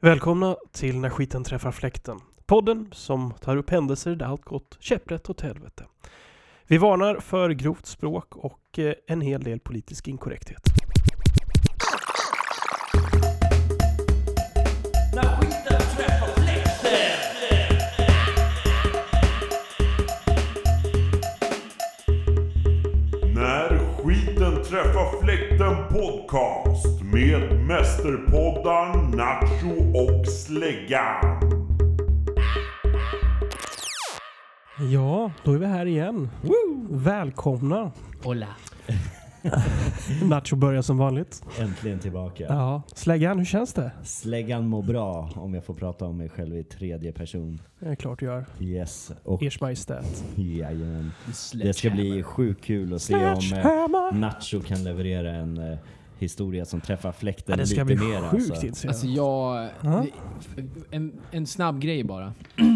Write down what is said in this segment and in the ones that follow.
Välkomna till När skiten träffar fläkten. Podden som tar upp händelser där allt gått käpprätt åt helvete. Vi varnar för grovt språk och eh, en hel del politisk inkorrekthet. När skiten träffar fläkten podcast med mästerpoddar Nacho och Släggan. Ja, då är vi här igen. Välkomna! Hola. Nacho börjar som vanligt. Äntligen tillbaka. Ja, Släggan, hur känns det? Släggan mår bra om jag får prata om mig själv i tredje person. Det är klart du gör. Yes. Och Ers Majestät. jajamän. Det ska bli sjukt kul att se om eh! Nacho kan leverera en eh, historia som träffar fläkten Ja, det ska lite bli mer. sjukt alltså. intressant. Alltså jag... Ja. En, en snabb grej bara.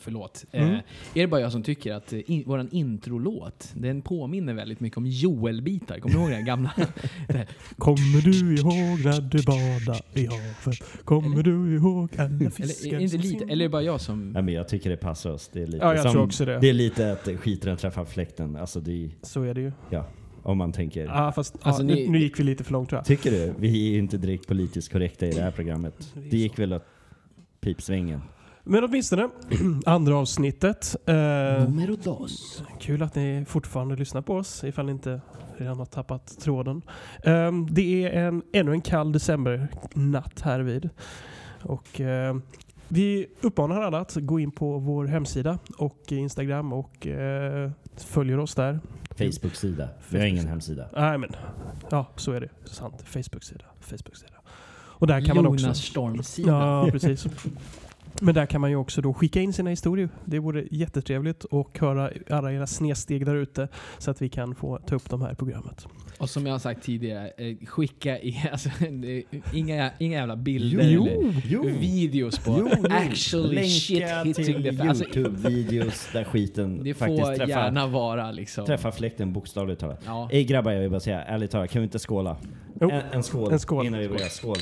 Förlåt. Mm. Eh, är det bara jag som tycker att eh, in, våran introlåt, den påminner väldigt mycket om Joel-bitar. Kommer du ihåg den gamla? Det här, Kommer du ihåg när du badade i havet? Kommer du ihåg alla eller, fiskar är inte som lite, eller är det bara jag som... Nej, men jag tycker det passar oss. Det är lite Ja, jag som, tror också det. Det är lite att skiten träffar fläkten. Alltså det är, Så är det ju. Om man tänker. Ja, fast Alltså, ja, ni- nu, nu gick vi lite för långt tror jag. Tycker du? Vi är ju inte direkt politiskt korrekta i det här programmet. Det gick väl åt pipsvängen. Men åtminstone, andra avsnittet. Eh, Numero dos. kul att ni fortfarande lyssnar på oss ifall ni inte redan har tappat tråden. Eh, det är en, ännu en kall decembernatt här vid. Och eh, vi uppmanar alla att gå in på vår hemsida och Instagram och eh, följer oss där. Facebook-sida. Vi har ingen hemsida. Nej men, ja så är det. Sant. Facebook-sida. Facebook-sida. Och där kan man också... Jonas Storm-sida. Ja, precis. Men där kan man ju också då skicka in sina historier. Det vore jättetrevligt och höra alla era snedsteg där ute så att vi kan få ta upp de här programmet. Och som jag har sagt tidigare, eh, skicka i, alltså, inga, inga jävla bilder Jo, eller jo. videos på Jo, actually shit Länka hitting till the alltså, Youtube-videos där skiten Det faktiskt får träffar, gärna vara liksom... träffar fläkten bokstavligt talat. Ja. Ey grabbar, jag vill bara säga, ärligt talat, kan vi inte skåla? En, en, skål en skål. innan vi börjar. Skål.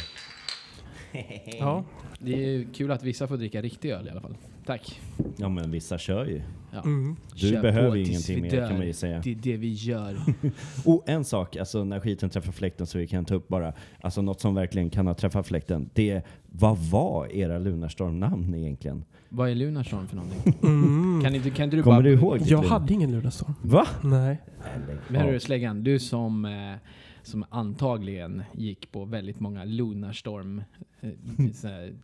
Ja, Det är kul att vissa får dricka riktig öl i alla fall. Tack. Ja men vissa kör ju. Ja. mm. Du Kör behöver ju ingenting mer kan man ju säga. Det är det vi gör. Och en sak, alltså när skiten träffar fläkten så vi kan ta upp bara, alltså något som verkligen kan ha träffat fläkten. Det är, vad var era Lunarstorm-namn egentligen? Vad är Lunarstorm för någonting? Mm. Kan inte, kan inte du Kommer bara... du ihåg? Jag hade ingen Lunarstorm. Va? Nej. Men hörru Släggan, du som, eh, som antagligen gick på väldigt många Lunarstorm eh,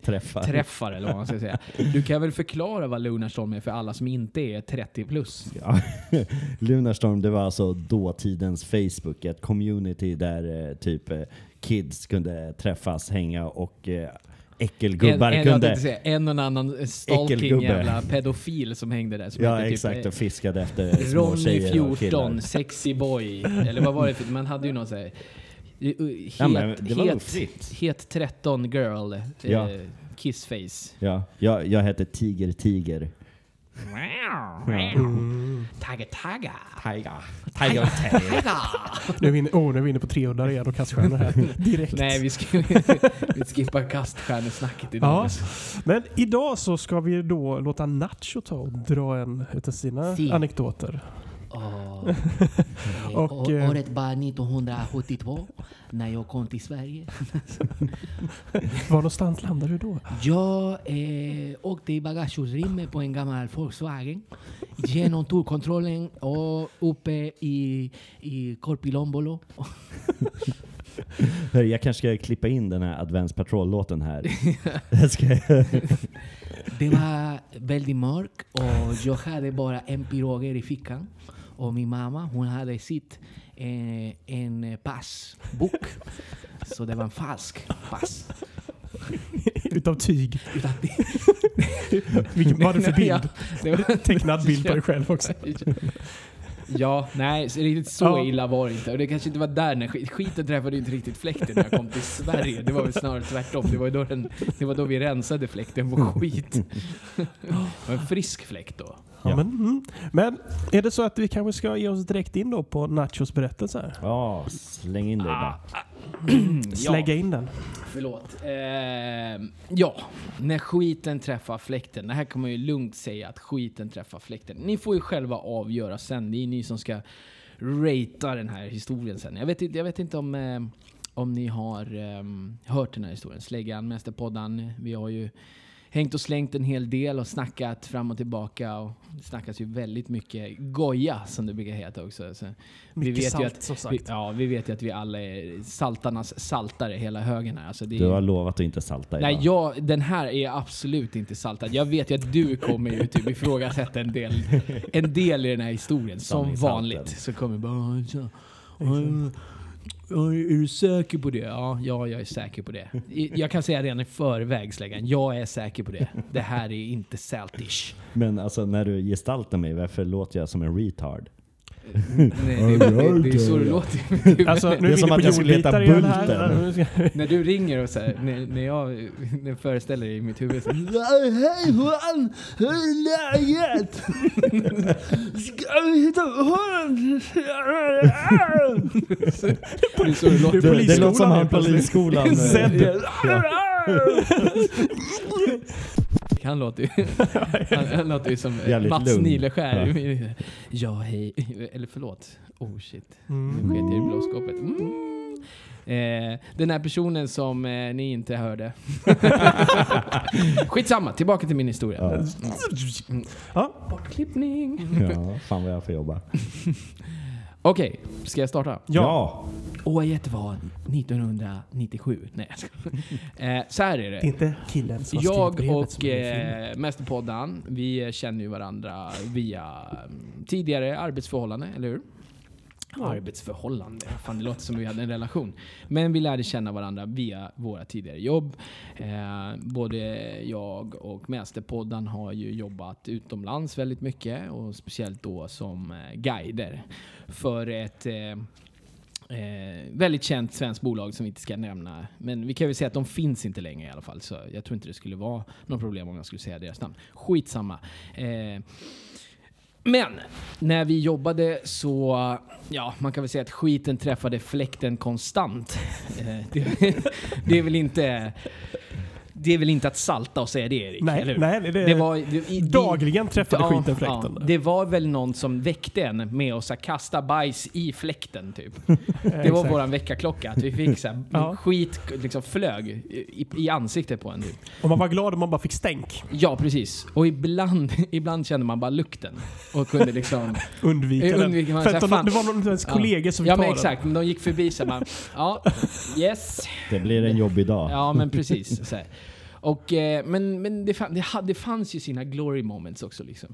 Träffar. träffar eller vad man ska säga. Du kan väl förklara vad Lunarstorm är för alla som inte är 30 plus? Ja. Lunarstorm, det var alltså dåtidens Facebook, ett community där eh, typ eh, kids kunde träffas, hänga och eh, äckelgubbar en, en, kunde... säga, en och annan stalking jävla pedofil som hängde där. Som Ja hette exakt, typ, och fiskade efter eh, små Ronny tjejer och 14, killar. sexy boy. Eller vad var det för... Man hade ju någon sån här... eh, Het, Ja, men det var nog het, het 13 girl. eh, Ja. Kissface. Ja, jag, jag hette Tiger Tiger. Mm. Tagga tagga. Tiger. Tiger Tagga. Nu är vi inne, oh, nu är vi inne på 300 igen och kaststjärnor här. Direkt. Nej, vi, ska, vi skippar kaststjärnesnacket idag. Ja. Men idag så ska vi då låta Nacho ta och dra en utav sina Si. anekdoter. Och, Och, eh, året var 1972 när jag kom till Sverige. Var någonstans landade du då? Jag eh, åkte i bagageutrymme på en gammal Volkswagen genom tullkontrollen och uppe i, i Korpilombolo. Hörru, jag kanske ska klippa in den här Advance Patrol-låten här. Det var väldigt mörkt och jag hade bara en piroger i fickan. Och min mamma hon hade sitt eh, en passbok. Så det var en falsk pass. Utav tyg. Utan det, Vilken var det för Ja, bild? det var, Tecknad bild på dig själv också. Ja, nej, riktigt så Ja. illa var det inte. Och det kanske inte var där när skit, skiten träffade inte riktigt fläkten när jag kom till Sverige. Det var väl snarare tvärtom. Det var, ju då, den, det var då vi rensade fläkten på skit. Det var en frisk fläkt då. Ja, men, mm. men är det så att vi kanske ska ge oss direkt in då på Nachos berättelse? ja, släng in det bara. Slägga in den. Förlåt. Eh, ja, när skiten träffar fläkten. Det här kan man ju lugnt säga att skiten träffar fläkten. Ni får ju själva avgöra sen. Det är ni som ska ratea den här historien sen. Jag vet, inte- jag vet inte om, eh, om ni har ehm, hört den här historien. Släggan, Mästerpodden. Vi har ju hängt och slängt en hel del och snackat fram och tillbaka. Och det snackas ju väldigt mycket goja som det brukar heta också. Så vi vet ju salt att som vi, sagt. ja, vi vet ju att vi alla är saltarnas saltare hela högen här. Alltså Du har lovat att inte salta Nej, idag. jag, den här är absolut inte saltad. Jag vet ju att du kommer ju typ ifrågasätta en del, en del i den här historien. Som vanligt. Så kommer bara... Är du säker på det? Ja, ja, jag är säker på det. Jag kan säga redan i förväg, Släggan. Jag är säker på det. Det här är inte saltish. Men alltså när du gestaltar mig, varför låter jag som en retard? Nej, det, det, det är så det låter. Alltså, nu Det är som att på jag skulle här. bulten. När du ringer och så här, när, när jag när jag föreställer dig i mitt huvud så Hej Juan! Hur är läget? Ska vi hitta Det är så det låter. Det, det låter som han helt polisskolan. Han låter ju, han, han låter ju som Jävligt Mats lugn. Nileskär. Ja, hej. Eller förlåt. Oh shit. Nu Mm. sket jag i blåskåpet. Mm. Eh, den här personen som eh, ni inte hörde. Skitsamma, tillbaka till min historia. Ja. Ja, Bortklippning. ja, fan vad jag får jobba. Okej, ska jag starta? ja. Året var 1997. Nej, jag skojar. eh, Så här är Det är det. inte killen som har skrivit Jag brevet som och är i filmen. eh, Mästerpoddan, vi känner ju varandra via mm, tidigare arbetsförhållande, eller hur? Arbetsförhållande, fan det låter som vi hade en relation. Men vi lärde känna varandra via våra tidigare jobb. Eh, både jag och Mästerpodden har ju jobbat utomlands väldigt mycket och speciellt då som eh, guider för ett eh, Eh, väldigt känt svenskt bolag som vi inte ska nämna. Men vi kan väl säga att de finns inte längre i alla fall. Så jag tror inte det skulle vara något problem om jag skulle säga deras namn. Skitsamma. Eh, men när vi jobbade så, ja man kan väl säga att skiten träffade fläkten konstant. Eh, det, det är väl inte... Det är väl inte att salta och säga det Erik? eller Nej, hur? nej, det, Det var, det, i- dagligen träffade Ja, skiten fläkten. ja. det var väl någon som väckte en med att så här, kasta bajs i fläkten typ. Det var våran väckarklocka. Att vi fick så här, Ja. skit liksom flög i, i ansiktet på en typ. Och man var glad om man bara fick stänk. Ja, precis. Och ibland, ibland kände man bara lukten. Och kunde liksom... Undvika den. undvika, man För att de, det var någon av ens Ja. kollegor som fick Ja ta men den. exakt, men de gick förbi så här, man, ja, yes. Det blir en jobbig dag. Ja men precis. Så här. Och, eh, men men det, fann, det, det fanns ju sina glory moments också. Liksom.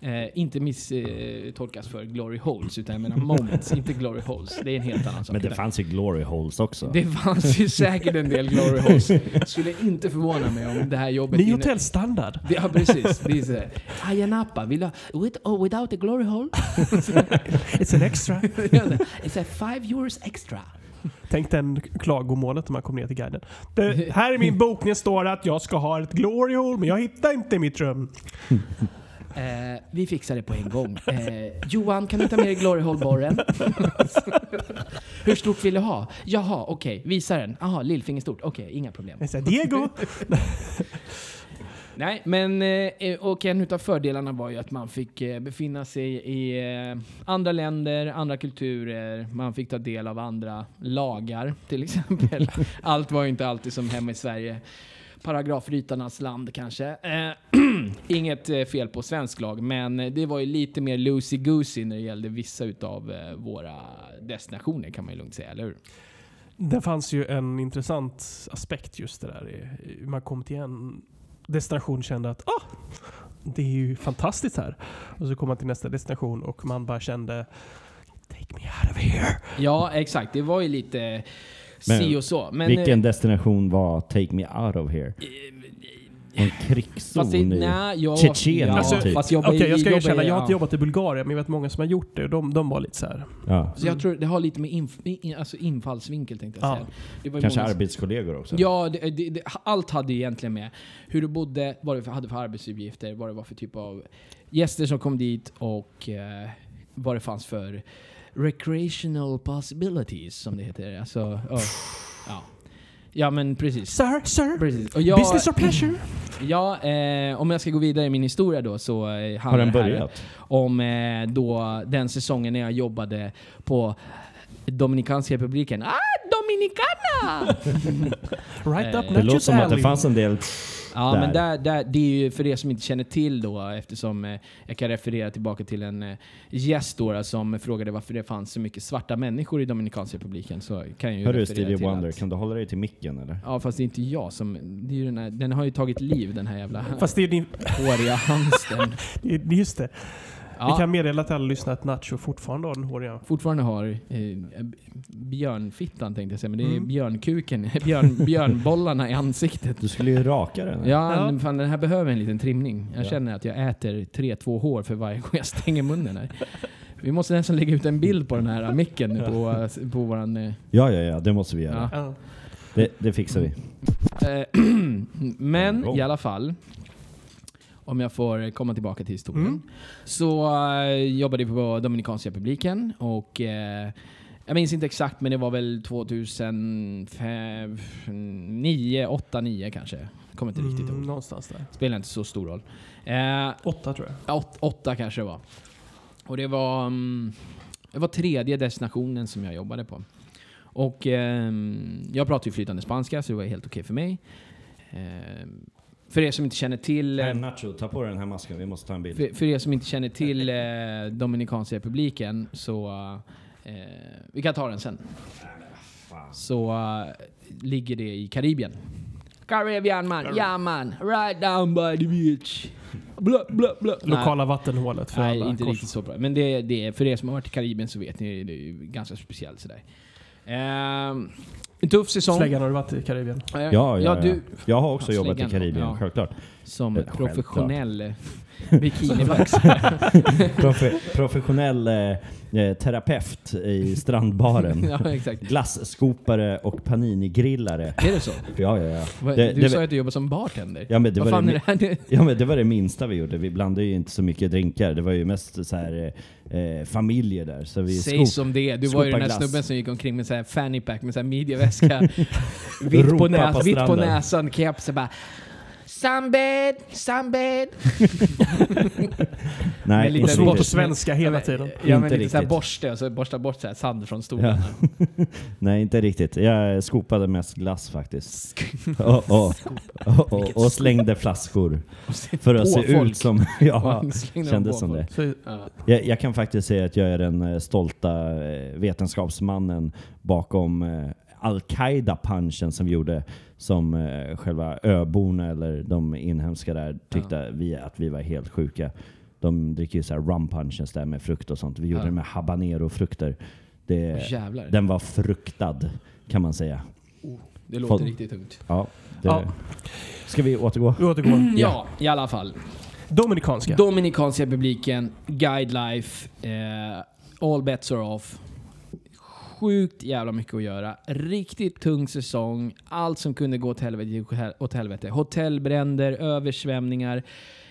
Eh, inte misstolkas för glory holes, utan jag menar moments, inte glory holes. Det är en helt annan sak. Men det där. fanns ju glory holes också. det fanns ju säkert en del glory holes. Skulle inte förvåna mig om det här jobbet... Ny inne- hotellstandard. Det- Ja precis. Det är så här, Ayia Napa, vill du ha, with, oh, without a glory hole? It's an extra. It's a five euros extra. Tänk den klagomålet när man kom ner till guiden. Det, här är min bokning står att jag ska ha ett glory hole, men jag hittar inte i mitt rum. Eh, vi fixar det på en gång. Eh, Johan, kan du ta med dig glory hole-borren? Hur stort vill du ha? Jaha, okej. Visa den. Jaha, lillfingerstort. Okej, inga problem. Diego, Nej, men eh, och en utav fördelarna var ju att man fick eh, befinna sig i eh, andra länder, andra kulturer, man fick ta del av andra lagar till exempel. Allt var ju inte alltid som hemma i Sverige. Paragrafrytarnas land kanske. Eh, inget eh, fel på svensk lag, men eh, det var ju lite mer loosey-goosey när det gällde vissa utav eh, våra destinationer kan man ju lugnt säga, eller hur? Det fanns ju en intressant aspekt just det där. Man kom till en destination kände att ah, det är ju fantastiskt här. Och så kom man till nästa destination och man bara kände Take me out of here. Ja, exakt. Det var ju lite Men si och så. Men, eh, Vilken destination var Take Me Out of Here? En krigszon Fast i nej, jag, Tjetjenien ja, Alltså, typ. Okej, jag ska erkänna, jag har inte ja. jobbat i Bulgarien, men jag vet många som har gjort det. De, de var lite så här. Ja. Så jag tror det har lite med inf, in, alltså infallsvinkel tänkte jag Ja. säga. Det var ju Kanske många- arbetskollegor också? Ja, det, det, det, allt hade ju egentligen med hur du bodde, vad du hade för arbetsuppgifter, vad det var för typ av gäster som kom dit och eh, vad det fanns för recreational possibilities som det heter. Alltså, ja. ja. Ja men precis. Sir, sir. precis. Och jag, Business or pleasure? Ja, eh, om jag ska gå vidare i min historia då så eh, Har handlar den det här börjat? om eh, då den säsongen när jag jobbade på Dominikanska republiken. Ah, Dominicana! Right up Eh, Det låter Nachos som att det alley. fanns en del... Ja, Där. men där, där, det är ju för er som inte känner till då, eftersom eh, jag kan referera tillbaka till en eh, gäst då, som frågade varför det fanns så mycket svarta människor i Dominikanska republiken. Så kan jag ju Hörru Stevie Wonder, att- kan du hålla dig till micken eller? Ja, fast det är inte jag som... Det är ju den, här, den har ju tagit liv, den här jävla Fast det är din... håriga hamstern. det är- Just det. Vi Ja, kan meddela till alla lyssnare att Nacho fortfarande har den håriga. fortfarande har eh, björnfittan tänkte jag säga, men det är Mm. björnkuken, björn, björnbollarna i ansiktet. Du skulle ju raka den. Ja, Ja. men Fan, den här behöver en liten trimning. Jag Ja. känner att jag äter tre, två hår för varje gång jag stänger munnen här. Vi måste nästan lägga ut en bild på den här micken på, på våran... eh, Ja, ja, ja, det måste vi göra. Ja. Ja. Det, det fixar vi. Eh, Men i alla fall, om jag får komma tillbaka till historien. Mm. Så eh, jobbade jag på Dominikanska republiken och eh, jag minns inte exakt men det var väl 2009, 8, 9 kanske. Kommer inte riktigt Mm, ihåg. någonstans där. Spelar inte så stor roll. Eh, Åtta tror jag. Ja, åt, åtta kanske det var. Och det var, mm, det var tredje destinationen som jag jobbade på. Och ehm, jag pratar ju flytande spanska så det var helt okej för mig. Ehm, för er som inte känner till... Hey, Nacho, ta på dig den här masken, vi måste ta en bild. För, för er som inte känner till eh, Dominikanska republiken så... Eh, vi kan ta den sen. Så eh, ligger det i Karibien. Caribbean man, ja man, right down by the beach. Bla, bla, bla. Lokala vattenhålet för Nej, alla inte riktigt så bra. Men det, det, är- för er som har varit i Karibien så vet ni, det är ju ganska speciellt sådär. Ehm, en tuff säsong. Släggan har du varit i Karibien? Eh, Ja, ja, ja. du Jag har också jobbat i släggan. Karibien, Ja. självklart. som Eh, självklart. professionell eh, bikinivax. Profe professionell eh, eh, terapeut i strandbaren. ja, exakt. Glasskopare och paninigrillare. Är det så? Ja, ja, ja. Va- Det- du det- sa att du jobbar som bartender. Ja, men det Vad var fan det är det här? Ja men det var det minsta vi gjorde. Vi blandade ju inte så mycket drinkar. Det var ju mest så här eh, familjer där. Så vi Säg skop- som det. Du var ju den här glass. snubben som gick omkring med så här fanny pack med så här midjeväska. vitt, på näs, på vitt på näsan, keps och bara Sunbed, sunbed. Nej, lite Och inte svårt borst- på svenska hela Ja, tiden. Ja men lite såhär borste och så borsta bort så här sand från stolen. Nej, inte riktigt. Jag skopade mest glass faktiskt. och, och, och, och, och slängde flaskor. För att se folk. ut som... Ja, kändes som folk. det. Ja. Jag, jag kan faktiskt säga att jag är den eh, stolta eh, vetenskapsmannen bakom eh, Al-Qaida-punchen som vi gjorde som eh, själva öborna eller de inhemska där tyckte vi, att vi var helt sjuka. De dricker ju så här rum punches där med frukt och sånt. Vi gjorde Ja. det med habanero-frukter. Det, den var fruktad kan man säga. Det låter Folk- riktigt tungt. Ja, det, Ja. Ska vi återgå? vi återgår. Ja, i alla fall. Dominikanska. Dominikanska republiken, Guide Life, eh, All Bets Are Off. Sjukt jävla mycket att göra. Riktigt tung säsong. Allt som kunde gå åt helvete gick åt helvete. Hotellbränder, översvämningar,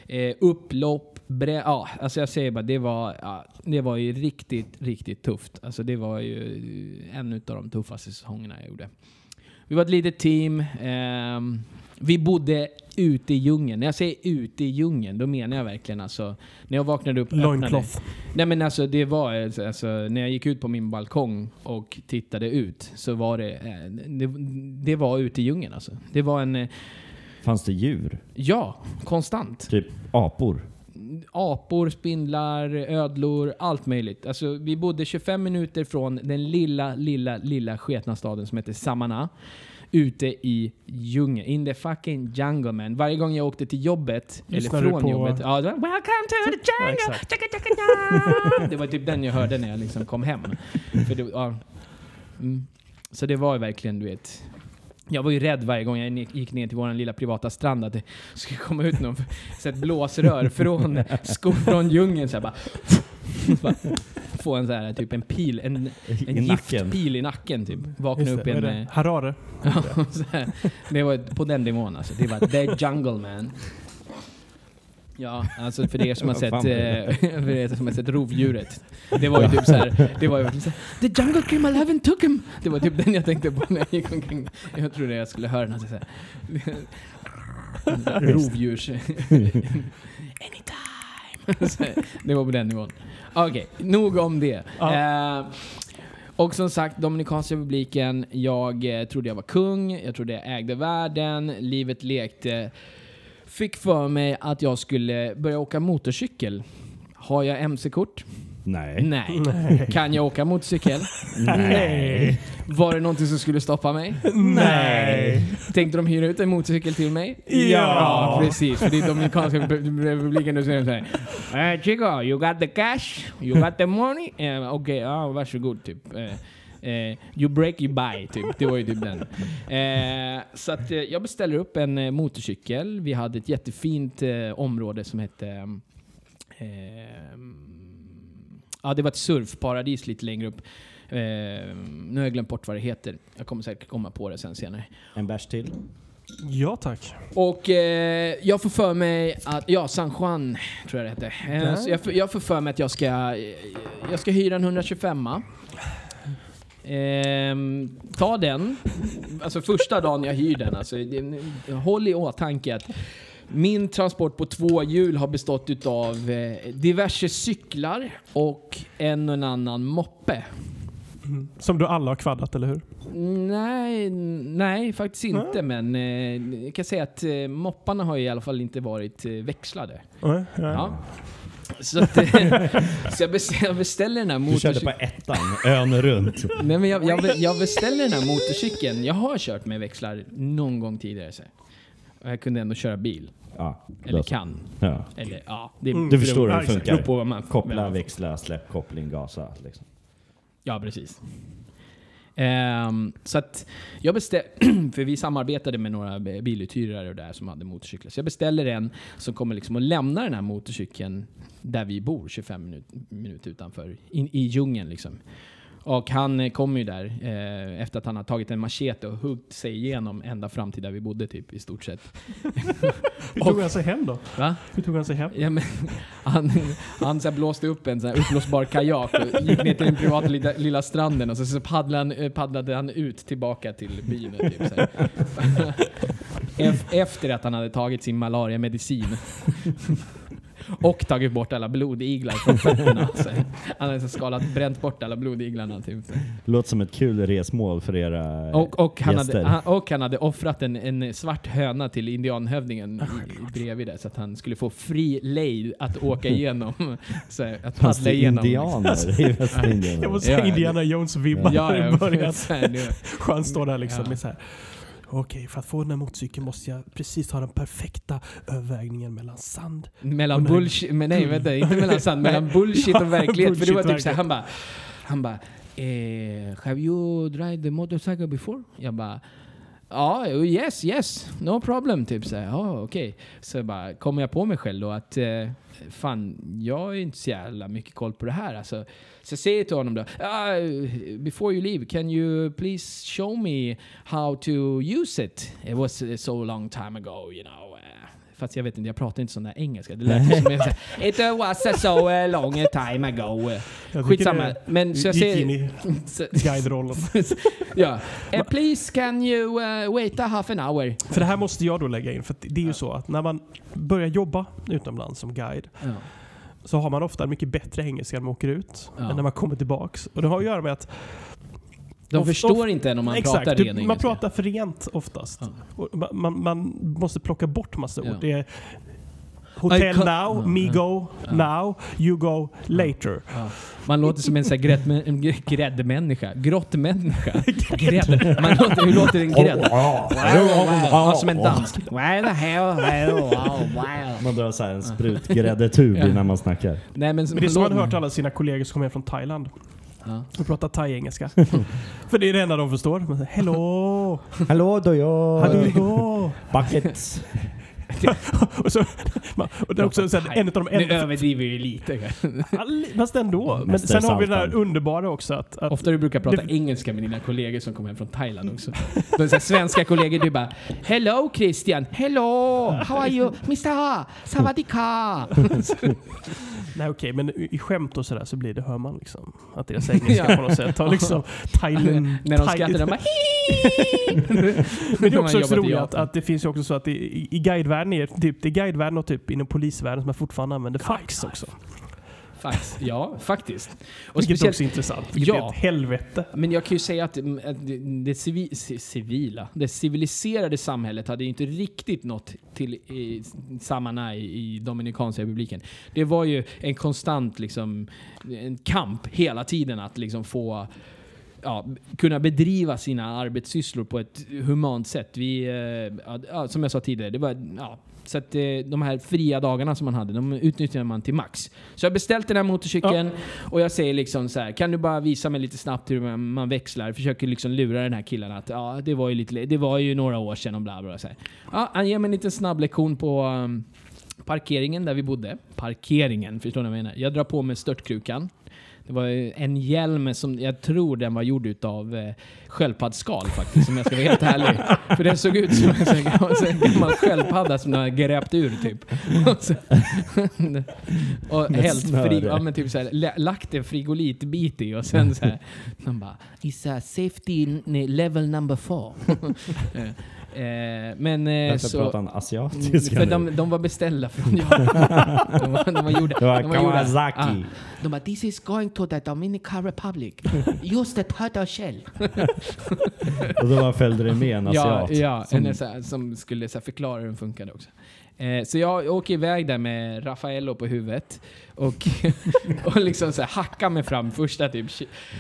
eh, upplopp. Brä- ja, alltså jag säger bara, det var, ja, det var ju riktigt, riktigt tufft. Alltså det var ju en av de tuffaste säsongerna jag gjorde. Vi var ett litet team. Eh, vi bodde ute i djungeln. När jag säger ute i djungeln, då menar jag verkligen alltså... När jag vaknade upp... Loincloth. Nej men alltså det var... alltså, Alltså, när jag gick ut på min balkong och tittade ut så var det... eh, Det, det var ute i djungeln alltså. Det var en... eh, Fanns det djur? Ja, konstant. Typ apor? apor, spindlar, ödlor, allt möjligt. Alltså, vi bodde 25 minuter från den lilla, lilla, lilla sketna staden som heter Samana. Ute i djungeln. In the fucking jungle man. Varje gång jag åkte till jobbet, Lyssnar eller från jobbet. Ja, det var, Welcome to the Ja, jungle! exakt. Tjaka, tjaka, tjaka." det var typ den jag hörde när jag liksom kom hem. För det, ja. mm. Så det var ju verkligen, du vet. Jag var ju rädd varje gång jag gick ner till vår lilla privata strand att det skulle komma ut någon så ett blåsrör från, sko, från djungeln. Så bara få en så här, typ en pil, en, en giftpil i nacken. Typ. Vakna upp det, i en... det? eh, Harare. Här. det var på den nivån alltså. Det var the jungle man. Ja, alltså för er som har sett, eh, för er som har sett rovdjuret. Det var ju typ så här, det var ju så här, The jungle criminal haven't took him! Det var typ den jag tänkte på när jag gick omkring. Jag trodde jag skulle höra något så här. Rovdjurs... Anytime! Det var på den nivån. Okej, nog om det. Eh, och som sagt, Dominikanska republiken, jag eh, trodde jag var kung, jag trodde jag ägde världen, livet lekte. Fick för mig att jag skulle börja åka motorcykel. Har jag MC-kort? Nej. Nej. Kan jag åka motorcykel? Nej. Var det någonting som skulle stoppa mig? Nej. Tänkte de hyra ut en motorcykel till mig? Ja. precis. För det är Dominikanska republiken. Är de såhär, eh, Chico, you got the cash? You got the money? Eh, Okej, ja varsågod typ. Eh, eh, you break, you buy, typ. Det var ju typ den. Eh, så att eh, jag beställer upp en motorcykel. Vi hade ett jättefint område som hette eh, Ja, det var ett surfparadis lite längre upp. Eh, nu har jag glömt bort vad det heter. Jag kommer säkert komma på det sen senare. En bärs till? Ja tack. Och eh, jag får för mig att, ja San Juan tror jag det hette. Eh, så jag, får- jag får för mig att jag ska, eh, jag ska hyra en 125 Ehm, ta den, alltså första dagen jag hyr den. Alltså, det- håll i åtanke att min transport på två hjul har bestått utav eh, diverse cyklar och en och en annan moppe. Som du alla har kvaddat, eller hur? Nej, nej faktiskt inte. Men eh, jag kan säga att eh, mopparna har i alla fall inte varit eh, växlade. Nej. Ja. Så, att, så jag, beställer, jag beställer den här Du körde på motorcykeln. ettan, ön runt. Nej, men jag, jag, jag beställer den här motorcykeln. Jag har kört med växlar någon gång tidigare. Så. Och jag kunde ändå köra bil. Ja, Eller så. kan. Ja. Eller ja. Det, Mm. Du förstår hur det beror funkar. på vad man... Koppla, växla, släpp, koppling, gasa. Liksom. Ja, precis. Ehm, så att jag beställde, för vi samarbetade med några biluthyrare och där som hade motorcyklar. Så jag beställer en som kommer liksom att lämna den här motorcykeln där vi bor, 25 minut, minuter utanför, in, i djungeln liksom. Och han eh, kom ju där eh, efter att han har tagit en machete och huggit sig igenom ända fram till där vi bodde typ i stort sett. Hur tog han sig hem då? Va? Hur tog han sig hem? Ja, men, han han så blåste upp en så här uppblåsbar kajak och gick ner till den privata lilla, lilla stranden och så, så paddlade, han, eh, paddlade han ut tillbaka till byn. Typ, så Efter att han hade tagit sin malariamedicin. Och tagit bort alla blodiglar från fötterna. Så. Han hade så skalat, bränt bort alla blodiglarna. Typ. Låter som ett kul resmål för era och, och, han gäster. hade, han, och han hade offrat en, en svart höna till indianhövdingen i, bredvid där, så att han skulle få fri lejd att åka igenom. Så här, att paddla det igenom. indianer i Västindien? Jag måste säga Ja. Indiana Jones-vibbar Ja, i ja, början. så här, det- Han står där liksom Ja. med så här. Okej, för att få den här motorcykeln måste jag precis ha den perfekta övervägningen mellan sand. Mellan bullshit, men nej vänta, inte mellan sant, mellan bullshit och verklighet. För det var typ såhär, han bara, han bara, eh, have you tried the motorcycle before? Jag bara, ja, oh, yes, yes, no problem. Typ såhär, ja okej. Så bara, kommer jag på mig själv då att, eh, fan, jag har ju inte så jävla mycket koll på det här. Alltså, så jag säger till honom då, ah, before you leave, can you please show me how to use it? It was eh, so long time ago, you know. Eh. Uh, Fast jag vet inte, jag pratar inte sån där engelska. Det lät som jag It was uh, so uh, long a time ago. Jag Skitsamma. det Men så jag gick in i guide-rollen. ja. Eh, please can you uh, wait a half an hour? För det här måste jag då lägga in. För det är ju så att när man börjar jobba utomlands som guide Ja. så har man ofta mycket bättre engelska när man åker ut Ja. än när man kommer tillbaks. Och det har att göra med att De Ofta- förstår inte än om man exakt, pratar du, ren man engelska. pratar för rent oftast. Ja. Och man, man, man måste plocka bort massa Ja. ord. Det är Hotel now, Ja, me ja. go now, you go later. Ja. Man låter som en en gräddmänniska. Grottmänniska. Grädd. Man låter, hur låter en grädd? Ja, som en dansk. Man drar så en sprutgräddetub Ja. innan man snackar. Nej, men, Men det är som man har hört alla sina kollegor som kommer från Thailand Ja. och pratar thai-engelska. för det är det enda de förstår. Man säger, Hello, Hallå då jag... how do you go? Buckets. Och, så, och det är också så här, en av de Nu enda... överdriver vi lite. Fast ändå. Men Mäster sen har vi det där underbara också att... att Ofta du brukar prata Det- engelska med dina kollegor som kommer hem från Thailand också. De så här, svenska kollegor, du bara Hello Christian, hello, how are you? Mr savadika. nej okej, men i skämt och sådär så blir det, hör man liksom att deras engelska Ja. på något sätt har liksom Thailand... När de skrattar, de bara Men det är också så roligt att, att det finns ju också så att i, i guidevärlden är typ, det är guidevärlden och typ inom polisvärlden som man fortfarande använder fax också. Fax, ja faktiskt. Och Vilket speciellt, också är intressant. Vilket Ja. är ett helvete. men jag kan ju säga att mm, det, det civi, ci- civila, det civiliserade samhället hade ju inte riktigt nått till i, samma i Dominikanska republiken. Det var ju en konstant liksom, en kamp hela tiden att liksom få ja, kunna bedriva sina arbetssysslor på ett humant sätt. Vi, eh, ja, som jag sa tidigare, det var, ja, så att, eh, de här fria dagarna som man hade, de utnyttjade man till max. Så jag beställt den här motorcykeln och jag säger liksom så här, kan du bara visa mig lite snabbt hur man, växlar? Försöker liksom lura den här killen att ja, det var ju, lite, det var ju några år sedan och bla bla. Så här. Ja, han ger mig en liten snabb lektion på um, parkeringen där vi bodde. Parkeringen, förstår ni vad jag menar? Jag drar på mig störtkrukan. Det var en hjälm som jag tror den var gjord utav eh, sköldpaddsskal faktiskt, om jag ska vara helt ärlig. För den såg ut som en sån här- gammal sköldpadda som de har gräpt ur typ. Och, så, och snöre. fri, ja, men typ så här, lagt en frigolitbit i och sen så här, de bara It's a safety level number four. Eh, Men eh, så... pratar han Mm, asiatiska För nu? de, de var beställda från Japan. De var, de var gjorda, Det var de var gjorda- Kawasaki. Ah, No, but this is going to the Dominican Republic. Use the turtle shell. Och då bara följde det med en Ja, asiat. ja som- en som skulle så här, förklara hur den funkade också. Eh, så jag åker iväg där med Raffaello på huvudet och, och liksom så här, hackar mig fram första typ...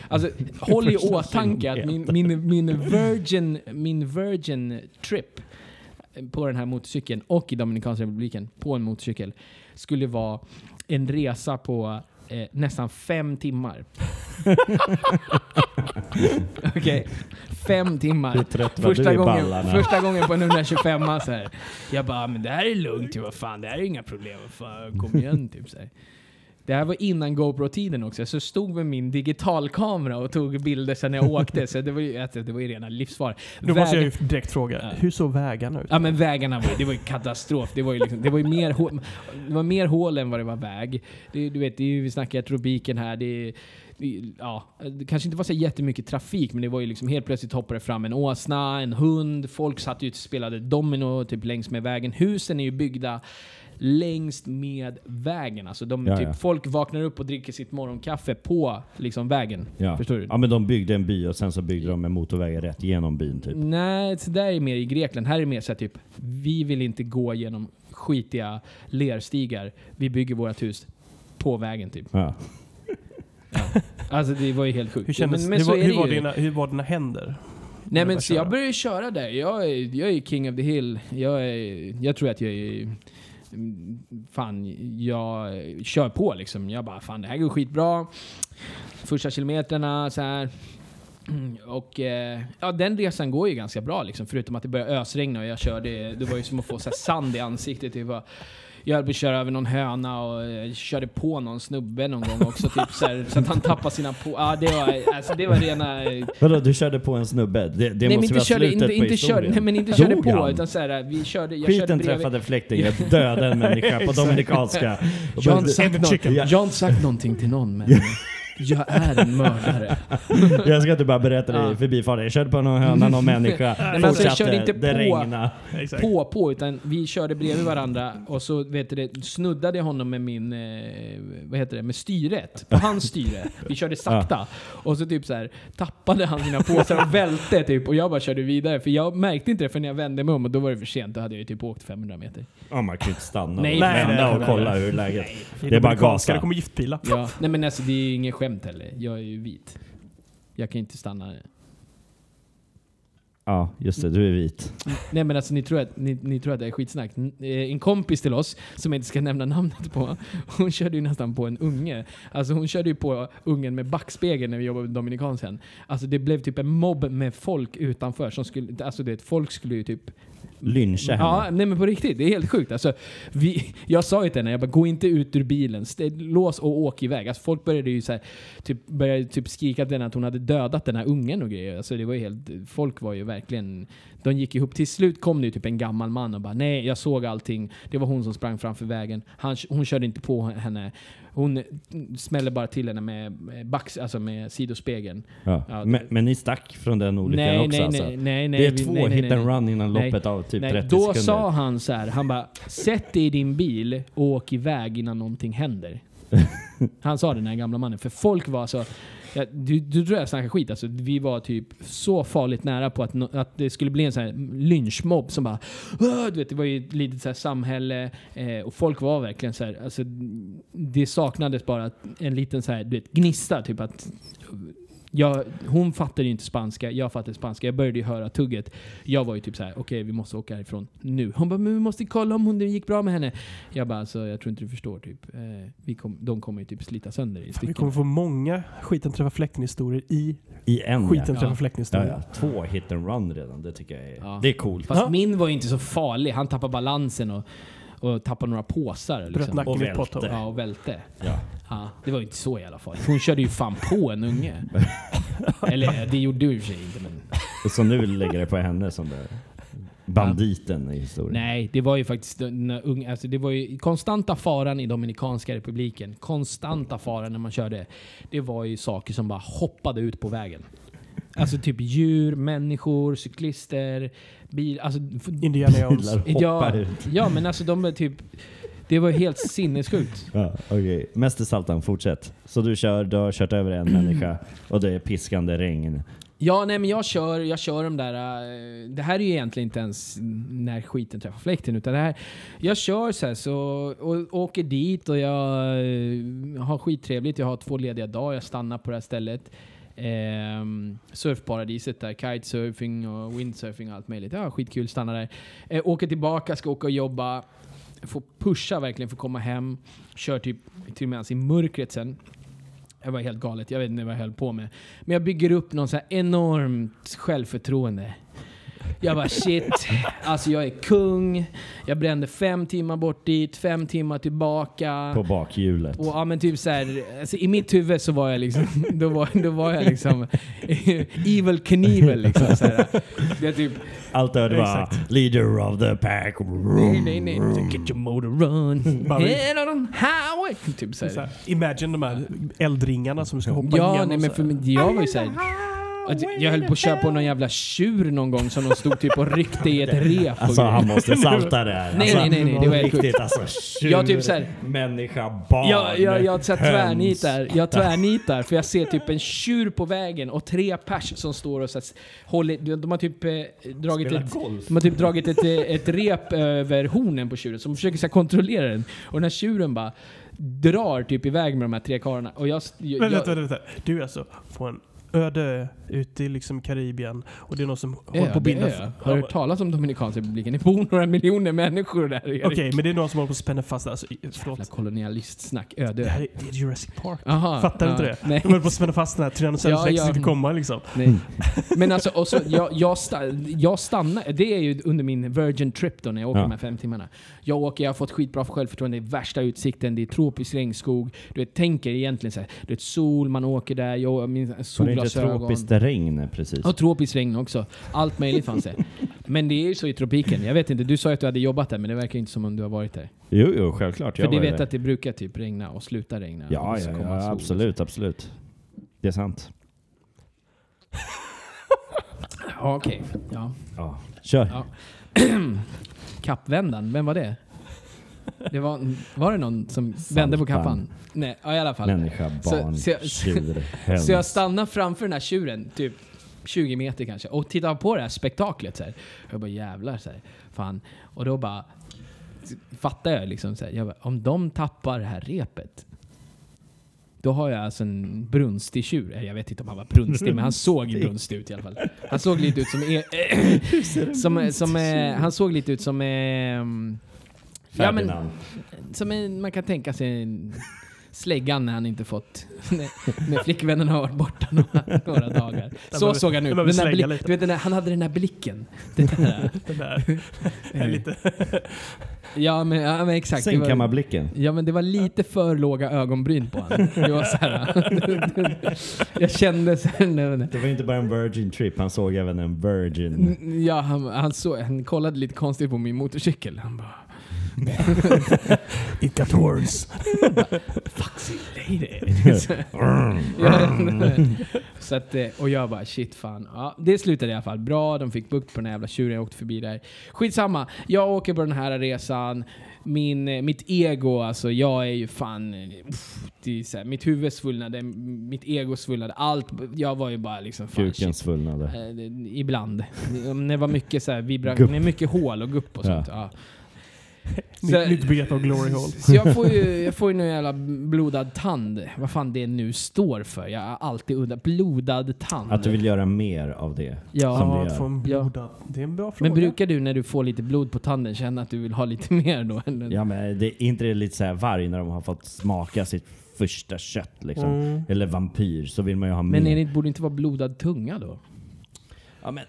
Alltså, håll i åtanke att min, min, min, virgin, min virgin trip på den här motorcykeln och i Dominikanska republiken på en motorcykel skulle vara en resa på eh, nästan fem timmar. Okej, fem timmar. Trött Första gången, ballarna? första gången på en 125 så här. Jag bara, men det här är lugnt, vad fan, det här är inga problem. Fan, kom igen, typ så här. Det här var innan GoPro-tiden också, så jag stod med min digitalkamera och tog bilder sen när jag åkte. Så det var ju, det var ju rena livsfara. Då måste jag ju direkt fråga, Ja. hur såg vägarna ut? Ja men vägarna var, ju- det var ju katastrof. Det var ju, liksom, det var ju mer, hål, det var mer hål än vad det var väg. Det, du vet, det är ju, vi snackar tropiken här. Det, det, ja, det kanske inte var så jättemycket trafik men det var ju liksom helt plötsligt hoppade det fram en åsna, en hund, folk satt ut och spelade domino typ längs med vägen. Husen är ju byggda längs med vägen. Alltså de, Ja, typ, ja. Folk vaknar upp och dricker sitt morgonkaffe på liksom, vägen. Ja. Förstår du? ja, men de byggde en by och sen så byggde de en motorväg rätt genom byn typ. Nej, så där är mer i Grekland. Här är det mer så här, typ, vi vill inte gå genom skitiga lerstigar. Vi bygger vårt hus på vägen typ. Ja. Alltså det var ju helt sjukt. Hur, kändes, men, men hur, var, hur, var dina, hur var dina händer? Nej men så jag började köra där. Jag är, jag är king of the hill. Jag, är, jag tror att jag är... Fan, jag kör på liksom. Jag bara, fan det här går skitbra. Första kilometrarna så här. Och eh, ja, den resan går ju ganska bra liksom. Förutom att det började ösregna och jag körde, det var ju som att få så sand i ansiktet. Det var, jag höll på att köra över någon höna och eh, körde på någon snubbe någon gång också. Typ, så, här, så att han tappade sina på... Ja, det var, alltså, det var rena... eh, Vadå, du körde på en snubbe? Det, det nej, men måste inte vara körde, slutet inte, på inte körde, historien. nej, men inte körde Dog på, han? utan så här, vi körde, jag körde Skiten bredvid. träffade fläkten, jag dödade en människa på dominikanska. Jag har inte sagt någonting till någon, men jag är en mördare. Jag ska inte bara berätta det Ja. i förbifarten. Jag körde på någon höna, någon människa. men alltså, jag körde inte det på. På, på, utan vi körde bredvid varandra och så vet du, det, snuddade jag honom med min, eh, vad heter det, med styret. På hans styre. Vi körde sakta. Och så typ så här tappade han sina påsar och välte typ och jag bara körde vidare. För jag märkte inte det förrän jag vände mig om och då var det för sent. Då hade jag ju typ åkt 500 meter. Ja, man kan ju inte stanna Nej, och nej, vända nej, och nej, kolla nej. hur läget Det är bara gasa. Det kommer giftpilar. Ja. Nej men alltså det är inget skämt heller. Jag är ju vit. Jag kan inte stanna. Ja, just det. Du är vit. Nej men alltså ni tror att, ni, ni tror att det är skitsnack. Eh, En kompis till oss, som jag inte ska nämna namnet på, hon körde ju nästan på en unge. Alltså hon körde ju på ungen med backspegel när vi jobbade med Dominikansen. Alltså det blev typ en mobb med folk utanför som skulle, alltså det, folk skulle ju typ Lyncha henne. Ja, nej men på riktigt. Det är helt sjukt. Alltså, vi, jag sa ju till henne, jag bara, gå inte ut ur bilen. Lås och åk iväg. Alltså, folk började ju så här, typ, började typ skrika till henne att hon hade dödat den här ungen och grejer. Alltså, det var ju helt, folk var ju verkligen... De gick ihop. Till slut kom det ju typ en gammal man och bara, nej jag såg allting. Det var hon som sprang framför vägen. Han, hon körde inte på henne. Hon smällde bara till henne med, backs, alltså med sidospegeln. Ja. Ja, men, men ni stack från den olyckan Nej, också nej, alltså? nej, nej, nej. det är vi- två hit and run innan loppet av typ Nej, 30 då sekunder. sa han så här, han bara sätt dig i din bil och åk iväg innan någonting händer. han sa det den här gamla mannen. För folk var så... Ja, du, du tror jag snackar skit alltså. Vi var typ så farligt nära på att, no- att det skulle bli en sån här lynchmobb som bara... Du vet, det var ju ett litet så här samhälle eh, och folk var verkligen så här, alltså, Det saknades bara en liten så här, du vet, gnista. Typ att jag, hon fattade ju inte spanska, jag fattade spanska. Jag började ju höra tugget. Jag var ju typ så här: okej vi måste åka härifrån nu. Hon bara, men vi måste kolla om hon, det gick bra med henne. Jag bara, alltså, jag tror inte du förstår typ. Eh, vi kom, de kommer ju typ slita sönder i Vi stycken. kommer få många skiten träffa fläkten-historier i I en skiten ja. träffa Ja. fläkten-historier. Ja, ja. Två hit and run redan. Det tycker jag är, Ja. det är coolt. Fast Ja. min var ju inte så farlig. Han tappade balansen och, och tappade några påsar. Bröt Liksom. nacken Och i ett välte. Ja, och välte. Ja. Ja, det var ju inte så i alla fall. Hon körde ju fan på en unge. Eller det gjorde du i och för sig inte men... Så nu lägger det på henne som det banditen i historien. Nej, det var ju faktiskt unga, alltså det var ju konstanta faran i Dominikanska republiken. Konstanta faran när man körde. Det var ju saker som bara hoppade ut på vägen. Alltså typ djur, människor, cyklister, bil. Alltså, Indiana Jones. Bilar ja, ja, men alltså de är typ... Det var helt sinnessjukt. Ja, okej. Mäster Saltan, fortsätt. Så du kör, du har kört över en människa och det är piskande regn. Ja, nej men jag kör, jag kör de där... eh, det här är ju egentligen inte ens när skiten träffar fläkten. Utan det här, jag kör så här så, och åker dit och jag eh, har skittrevligt. Jag har två lediga dagar. Jag stannar på det här stället eh, surfparadiset där. Kitesurfing och windsurfing och allt möjligt. Ja, skitkul. Stanna där. Eh, åker tillbaka, ska åka och jobba. Får pusha verkligen för att komma hem. Kör typ till och med i mörkret sen. Det var helt galet. Jag vet inte vad jag höll på med. Men jag bygger upp någon så här enormt självförtroende. Jag bara shit, alltså jag är kung. Jag brände fem timmar bort dit, fem timmar tillbaka. På bakhjulet. Och ja men typ så här, alltså, i mitt huvud så var jag liksom, då var, då var jag liksom Evil Knievel liksom. Så här. Det är typ, Allt hörde bara leader of the pack. nej nej nej, get your motor run, Bara- head on the highway. Typ så Så här. här, imagine de här eldringarna som ska hoppa Ja, igenom nej, så men här. för mig, jag var ju såhär... Jag höll på att köra på någon jävla tjur någon gång som de stod typ och ryckte i ett rep. och Alltså grejer. han måste salta det här. Nej, alltså, nej, nej, nej, det var helt riktigt alltså. Tjur, Jag typ så här- människa, barn, Jag, jag, jag så tvärnitar, jag tvärnitar för jag ser typ en tjur på vägen och tre pers som står och så här, håller, de har typ eh, dragit Spelar ett, golf. de har typ dragit ett, eh, ett rep över hornen på tjuren, så de försöker så här, kontrollera den. Och den här tjuren bara drar typ iväg med de här tre karlarna. Och jag, jag, Men vänta, jag, vänta, vänta. Du är alltså på en öde ute i liksom Karibien och det är någon som håller på att binda... ö. Har du hört talas om Dominikanska republiken? Det bor några miljoner människor där. Okej, men det är någon som håller på att spänna fast... Alltså, Jävla kolonialistsnack. Det Öde. här är, det är Jurassic Park. Aha, Fattar du inte ja, det? Nej. De håller på att spänna fast den här Tyrannosaurus Ja, rex ja. inte komma liksom. Nej. Men alltså, och så, jag, jag, sta, jag stannar, det är ju under min Virgin Trip då när jag åker Ja. de här fem timmarna. Jag åker, jag har fått skitbra självförtroende, det är värsta utsikten, det är tropisk regnskog. Du vet, tänker egentligen så här, du vet sol, man åker där, jag det inte solglasögon. tropiskt regn precis? Och tropiskt regn också. Allt möjligt fanns det. Men det är ju så i tropiken. Jag vet inte, du sa ju att du hade jobbat där men det verkar inte som om du har varit där. Jo, jo, självklart. För jag var vet där. att det brukar typ regna och sluta regna. Ja, ja, ja sol. absolut, absolut. Det är sant. Ja, okej. Ja. Ja. Kör. Ja. Kappvändan, vem var det? Det var, var det någon som vände på kappan? Nej, ja, i alla fall. Människa, Så- barn, så jag- tjur, höns. Så jag stannar framför den här tjuren, typ 20 meter kanske, och tittar på det här spektaklet. Så här. Jag bara jävlar, så här. fan. Och då bara fattar jag liksom, så här, jag bara, om de tappar det här repet, Då har jag alltså en brunstig tjur. Jag vet inte om han var brunstig, men han såg brunstig ut i alla fall. Han såg lite ut som... Eh, som, som eh, han såg lite ut som... Ja, men, som en, man kan tänka sig släggan när han inte fått... När, när flickvännen har varit borta några, några dagar. Så behöver- såg han ut. Den där blick, du vet, den där, han hade den där blicken. Den där, Den där. är lite... ja, men, ja men exakt. Sängkammarblicken. ja men det var lite för låga ögonbryn på honom. Det var så här, Jag kände så här. Det var inte bara en virgin trip, han såg även en virgin. Ja, han, han, såg, han kollade lite konstigt på min motorcykel. Han bara... It got worse. Foxy lady. Ja, så att, eh, och jag bara shit fan. Ja, det slutade i alla fall bra. De fick bukt på den här jävla tjuren. Jag åkte förbi där. Skitsamma. Jag åker på den här resan. Min, eh, mitt ego, alltså jag är ju fan... eh, uff, det är så här, mitt huvud svullnade, mitt ego svullnade. Allt. Jag var ju bara liksom Kuken svullnade. Eh, det- Ibland. När det var mycket så här vibra- Gupp. när det är mycket hål och gupp och Ja. sånt. Ja. Nytt, nytt begrepp av glory hole. Så jag får ju, jag får ju nu jävla blodad tand. Vad fan det nu står för. Jag har alltid undrat. Blodad tand. Att du vill göra mer av det. Ja. som Ja, att få en Ja. blodad. Det är en bra fråga. Men brukar du när du får lite blod på tanden känna att du vill ha lite mer då? Eller? Ja men det är inte det lite så här varg när de har fått smaka sitt första kött liksom. Mm. Eller vampyr så vill man ju ha Men mer. är det, borde det inte vara blodad tunga då? Ja men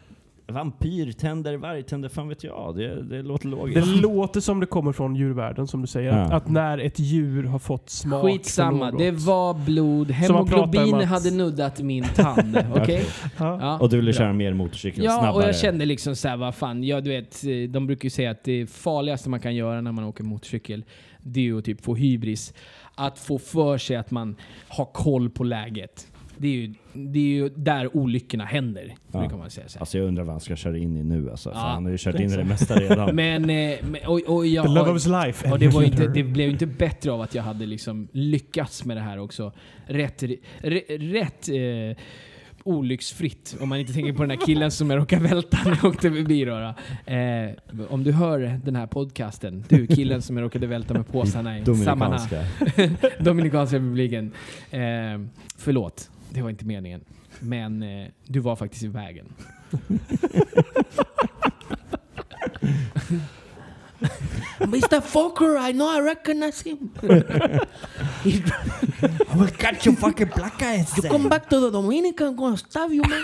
vampyrtänder, vargtänder, fan vet jag. Det, det låter Det logiskt. låter som det kommer från djurvärlden som du säger. Att, Ja. att när ett djur har fått smak Skitsamma, det var blod. Så Hemoglobin att- hade nuddat min tand. Okej? Ja. Ja. Och du ville köra mer motorcykel Ja, snabbare. och jag kände liksom såhär, vad fan, ja, du vet, eh, de brukar ju säga att det farligaste man kan göra när man åker motorcykel, det är ju att typ få hybris. Att få för sig att man har koll på läget. Det är ju, det är ju där olyckorna händer, Ja. brukar man säga. Så här. Alltså jag undrar vad han ska köra in i nu alltså. Ja. han har ju kört in i det mesta redan. Men, eh, och, och jag The love of his life. och det, var inte, det blev ju inte bättre av att jag hade liksom lyckats med det här också. Rätt, rätt eh, olycksfritt. Om man inte tänker på den här killen som jag råkade välta när jag åkte förbi. Då. Eh, om du hör den här podcasten, du killen som jag råkade välta med påsarna i Samana, Dominikanska. Dominikanska republiken. Eh, förlåt, det var inte meningen. Men eh, du var faktiskt i vägen. Mr Fokker, I know I recognize him. I will cut your fucking black eyes. You come back to the Dominican, I'm gonna stab you man.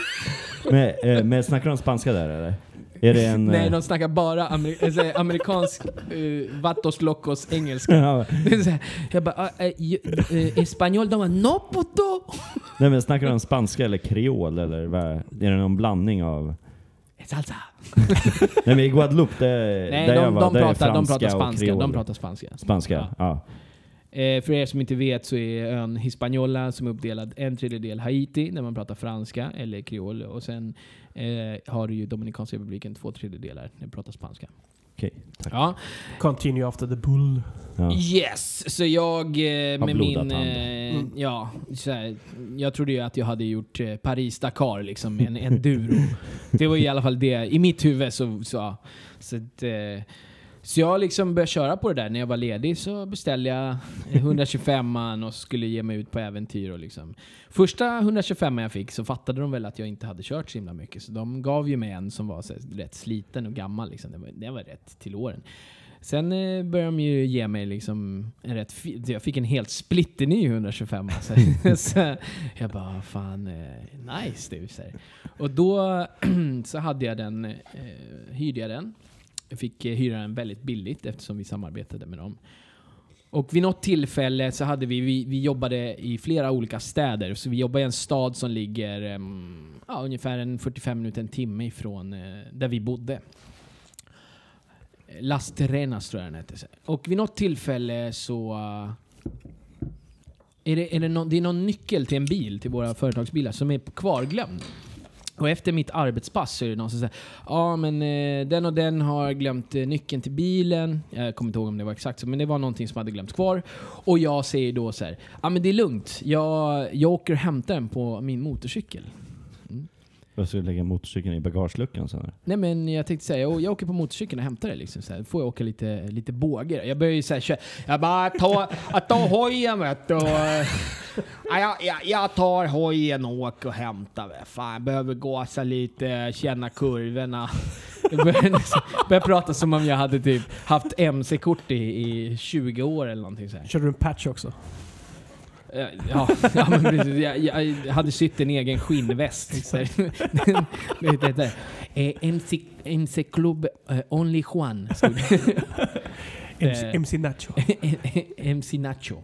Men, eh, men snackar de spanska där eller? Är det en... Nej, eh, de snackar bara amer alltså, amerikansk uh, vatos locos engelska. ja, är jag bara, uh, uh, uh, espanol, de bara no puto. nej men snackar de spanska eller kreol eller vad? Är det någon blandning av... Salsa. Nej men i Guadeloupe, det, Nej, där jag de, var, de, där är pratar, de franska pratar och spanska. kreol. De pratar spanska. Spanska, Ja. Eh, för er som inte vet så är ön Hispaniola som är uppdelad en tredjedel Haiti när man pratar franska eller kreol och sen eh, har du ju Dominikanska republiken två tredjedelar när man pratar spanska. Okej, tack. Ja. Continue after the bull. Ja. Yes! Så jag eh, med min... Eh, Mm. Ja, så här, jag trodde ju att jag hade gjort eh, Paris-Dakar liksom med en enduro. det var i alla fall det. I mitt huvud så... Så, så, att, eh, så jag liksom började köra på det där. När jag var ledig så beställde jag 125 man och skulle ge mig ut på äventyr. Och liksom. Första 125 jag fick så fattade de väl att jag inte hade kört så himla mycket. Så de gav ju mig en som var så rätt sliten och gammal. Liksom. Det, var, det var rätt till åren. Sen eh, började de ju ge mig liksom en rätt Jag fick en helt splitterny 125 alltså. så Jag bara, fan, eh, nice du. Och då så hade jag den, eh, hyrde jag den. Jag fick eh, hyra den väldigt billigt eftersom vi samarbetade med dem. Och vid något tillfälle så hade vi, vi, vi jobbade i flera olika städer. Så vi jobbade i en stad som ligger um, ja, ungefär en 45 minuter, en timme ifrån uh, där vi bodde. Las Terrenas tror jag den hette. Och vid något tillfälle så... Uh, är det, är det, någon, det är någon nyckel till en bil, till våra företagsbilar, som är kvarglömd. Och efter mitt arbetspass så är det någon som säger Ja men eh, den och den har glömt eh, nyckeln till bilen. Jag kommer inte ihåg om det var exakt så, men det var någonting som hade glömts kvar. Och jag säger då så här, ja men det är lugnt. Jag, jag åker och hämtar den på min motorcykel. Jag skulle lägga motorcykeln i bagageluckan sen. Nej men jag tänkte säga, jag, jag åker på motorcykeln och hämtar det liksom. Så här. Får jag åka lite, lite bågar. Jag börjar ju såhär köra. Jag bara ta, att ta hojen vet du. jag, jag, jag tar hojen och åker och hämtar. väl. Fan, jag behöver gasa lite, känna kurvorna. Jag började prata som om jag hade typ haft MC-kort i, i 20 år eller någonting så här. Körde du en patch också? Eh, Ja, ja men precis. Jag, jag hade sytt en egen skinnväst. Eh, MC, MC Club eh, Only Juan. MC, Eh. Nacho. MC Nacho.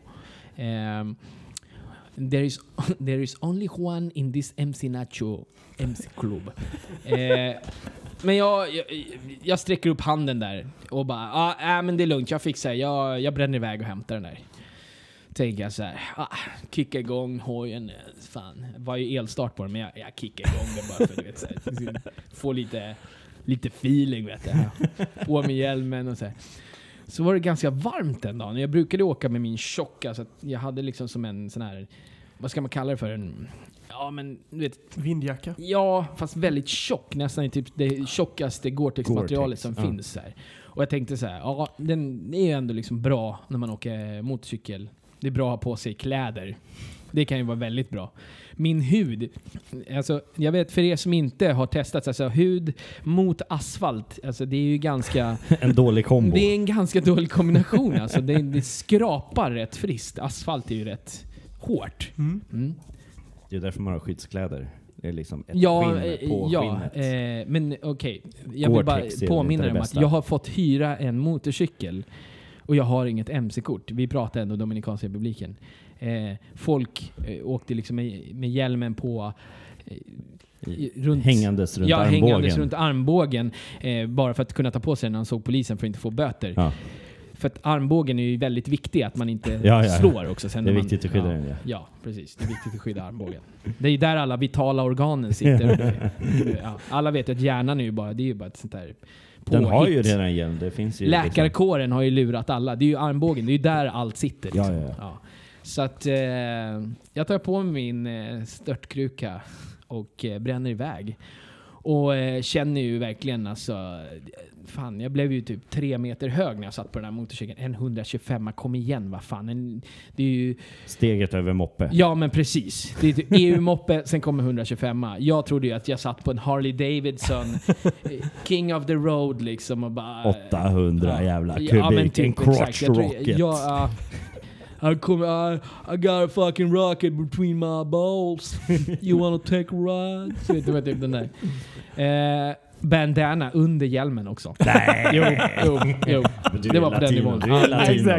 Um, there, is, there is only one in this MC Nacho MC Club. Eh, men jag, jag, jag sträcker upp handen där och bara, ja ah, äh, men det är lugnt, jag fixar. Jag, jag bränner iväg och hämtar den där. Tänker jag så här, ah, kicka igång hojen. Fan, var ju elstart på den men jag, jag kickar igång den bara för du vet, så här, få lite, lite feeling vet du. På med hjälmen och så här. Så var det ganska varmt den dagen. Jag brukade åka med min tjocka, så att jag hade liksom som en sån här, vad ska man kalla det för? En, ja men du vet, Vindjacka. Ja, fast väldigt tjock. Nästan i typ det tjockaste Gore-Tex-materialet som ja. finns. Här. Och jag tänkte så här, ja, den är ju ändå liksom bra när man åker motorcykel. Det är bra att ha på sig kläder. Det kan ju vara väldigt bra. Min hud, alltså jag vet för er som inte har testat, alltså hud mot asfalt, alltså det är ju ganska, En dålig kombo. det är en ganska dålig kombination alltså. Det, det skrapar rätt friskt. Asfalt är ju rätt hårt. Mm. Mm. Det är därför man har skyddskläder. Det är liksom ett Ja, skinn på eh, ja skinnet. eh, men okej. Jag vill bara påminna dig om att jag har fått hyra en motorcykel och jag har inget MC-kort. Vi pratar ändå Dominikanska republiken. Eh, folk eh, åkte liksom med, med hjälmen på eh, runt, Hängandes runt ja, armbågen. hängandes runt armbågen. Eh, bara för att kunna ta på sig den när han såg polisen för att inte få böter. Ja, För att armbågen är ju väldigt viktig, att man inte Ja, ja, slår också. Sen det är man, viktigt att skydda ja, den. Ja. Ja, precis. Det är viktigt att skydda armbågen. Det är ju där alla vitala organen sitter. alla vet att hjärnan är ju bara, det är ju bara ett sånt där Den har ju redan hjälm. Det finns ju liksom- Läkarkåren har ju lurat alla. Det är ju armbågen, det är ju där allt sitter. Ja, liksom. ja, ja. Så att eh, jag tar på mig min eh, störtkruka och eh, bränner iväg. Och eh, känner ju verkligen alltså, fan jag blev ju typ tre meter hög när jag satt på den här motorcykeln. En 125 kom igen vad fan. En, det är ju, Steget över moppe. ja men precis. Det är typ EU-moppe, sen kommer 125 Jag trodde ju att jag satt på en Harley Davidson, eh, King of the Road liksom och bara... 800 jävla kubik. Ja, men typ, en crotch exakt. Jag rocket. Ja, ja. I, come, I, I got a fucking rocket between my balls. You wanna take a ride? Så vet du typ den där. Eh, bandana under hjälmen också. Nej! Jo, jo, jo. Det var på den nivån.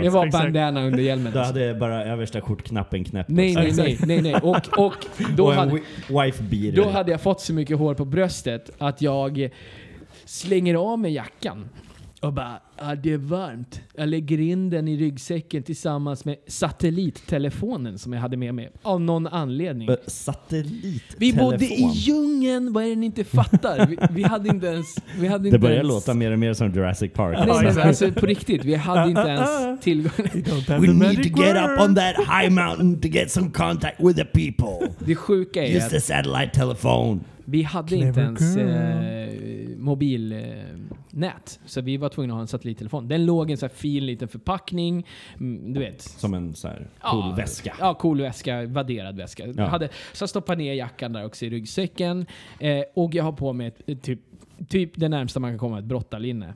Det var bandana under hjälmen. Du hade bara översta kortknappen knäppt. Nej, nej, nej, nej, nej. Och, och då hade, då hade jag fått så mycket hår på bröstet att jag slänger av mig jackan och bara ah, det är varmt. Jag lägger in den i ryggsäcken tillsammans med satellittelefonen som jag hade med mig av någon anledning. Eh, Satellittelefon. Vi bodde i djungeln, vad är det ni inte fattar? Vi, vi hade inte ens... Vi hade Det inte börjar ens, låta mer och mer som Jurassic Park. Nej, alltså. men alltså på riktigt, vi hade inte ens tillgång... We need to get up on that high mountain to get some contact with the people. Det sjuka är Use the satellite telephone. Vi hade Clever inte ens girl. eh, mobilnät. så vi var tvungna att ha en satellittelefon. Den låg i en så här fin liten förpackning. Mm, du vet. Som en så här cool väska. Ja, cool väska. Vadderad väska. Ja. Hade, så jag stoppade ner jackan där också i ryggsäcken. Eh, och jag har på mig ett, ett typ, typ det närmsta man kan komma ett brottarlinne.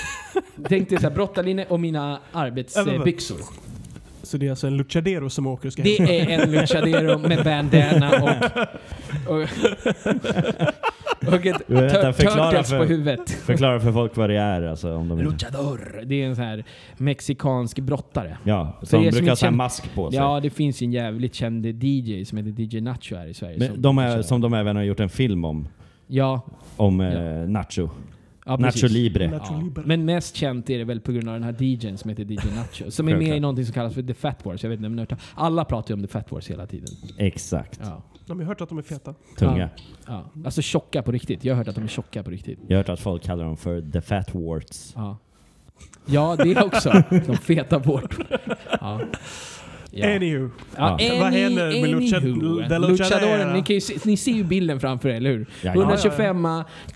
Tänk dig så här, brottarlinne och mina arbetsbyxor. Så det är alltså en luchadero som åker och ska Det är en luchadero med bandana och, och, och ett Vänta, förklara turtles för- på huvudet. Förklara för folk vad det är alltså. Om de. Luchador. Det är en sån här mexikansk brottare. Ja, som som brukar ha känner- mask på sig. Ja, det finns en jävligt känd DJ som heter DJ Nacho här i Sverige. Men de är, som de även har gjort en film om. Ja, Om eh, Nacho. ja Nacho precis. Libre. Nacho Ja. Libre. Men mest känt är det väl på grund av den här DJn som heter DJ Nacho. Som är med i någonting som kallas för The Fat Wars. Jag vet inte hört Alla pratar ju om The Fat Wars hela tiden. Exakt. Ja. De har hört att de är feta. Tunga. Ja. Alltså tjocka på riktigt. Jag har hört att de är tjocka på riktigt. Jag har hört att folk kallar dem för the fat warts. Ja, ja det också. De feta bort. Ja. Ja. Anywho. Ja, Ja. Vad händer med lucha- Luchadoren, ni, ju ni ser ju bilden framför er, eller hur? Ja, ja. 125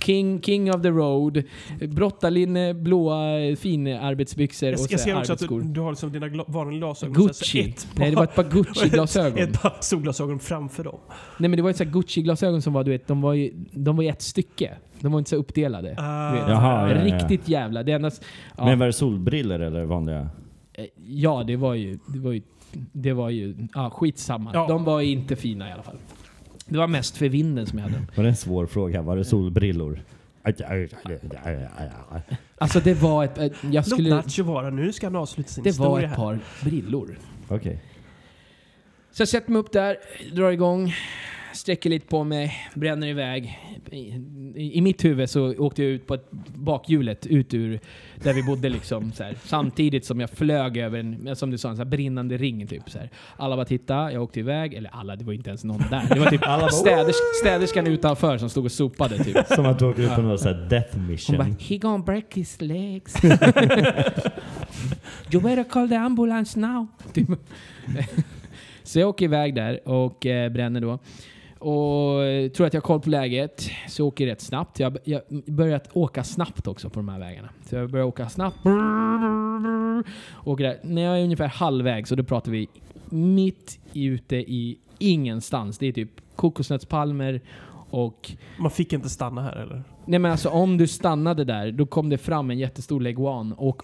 king, king of the road, brottarlinne, blåa finarbetsbyxor Jag, och jag så ser också att du, arbetsskor. du har liksom dina gla, vanliga glasögon. så Gucci. ett Nej, det var ett par Gucci-glasögon. Ett par solglasögon framför dem. Nej men det var ett så Gucci-glasögon som var, du vet, de var ju de var i ett stycke. De var inte så uppdelade. Vet. Jaha, ja, ja. Riktigt jävla. Det enda, ja, Men var det solbriller eller vanliga? eh, ja, det var ju... Det var ju, det var ju ja, skitsamma. Ja. De var inte fina i alla fall. Det var mest för vinden som jag hade. Var det en svår fråga? Var det solbrillor? Alltså det var ett... ett- Jag skulle, Nacho vara nu ska han avsluta sin det historia var ett här. par brillor. Okej. Så jag sätter mig upp där, drar igång, sträcker lite på mig, bränner iväg. I, i, I mitt huvud så åkte jag ut på ett bakhjulet ut ur där vi bodde liksom. Så här. Samtidigt som jag flög över en, som du sa, en så här brinnande ring. Typ, så här. Alla bara titta, jag åkte iväg. Eller alla, det var inte ens någon där. Det var typ städers, städerskan utanför som stod och sopade. Typ. Som att du åker ut på någon sån här death Hon mission. bara “He gonna break his legs”. “You better call the ambulance now”. Typ. Så jag åker iväg där och eh, bränner då. Och eh, tror att jag har koll på läget, så jag åker rätt snabbt. Jag har börjat åka snabbt också på de här vägarna. Så jag börjar åka snabbt. Åker där. När jag är ungefär halvvägs, och då pratar vi mitt ute i ingenstans. Det är typ kokosnötspalmer och Man fick inte stanna här eller? Nej men alltså om du stannade där, då kom det fram en jättestor leguan och,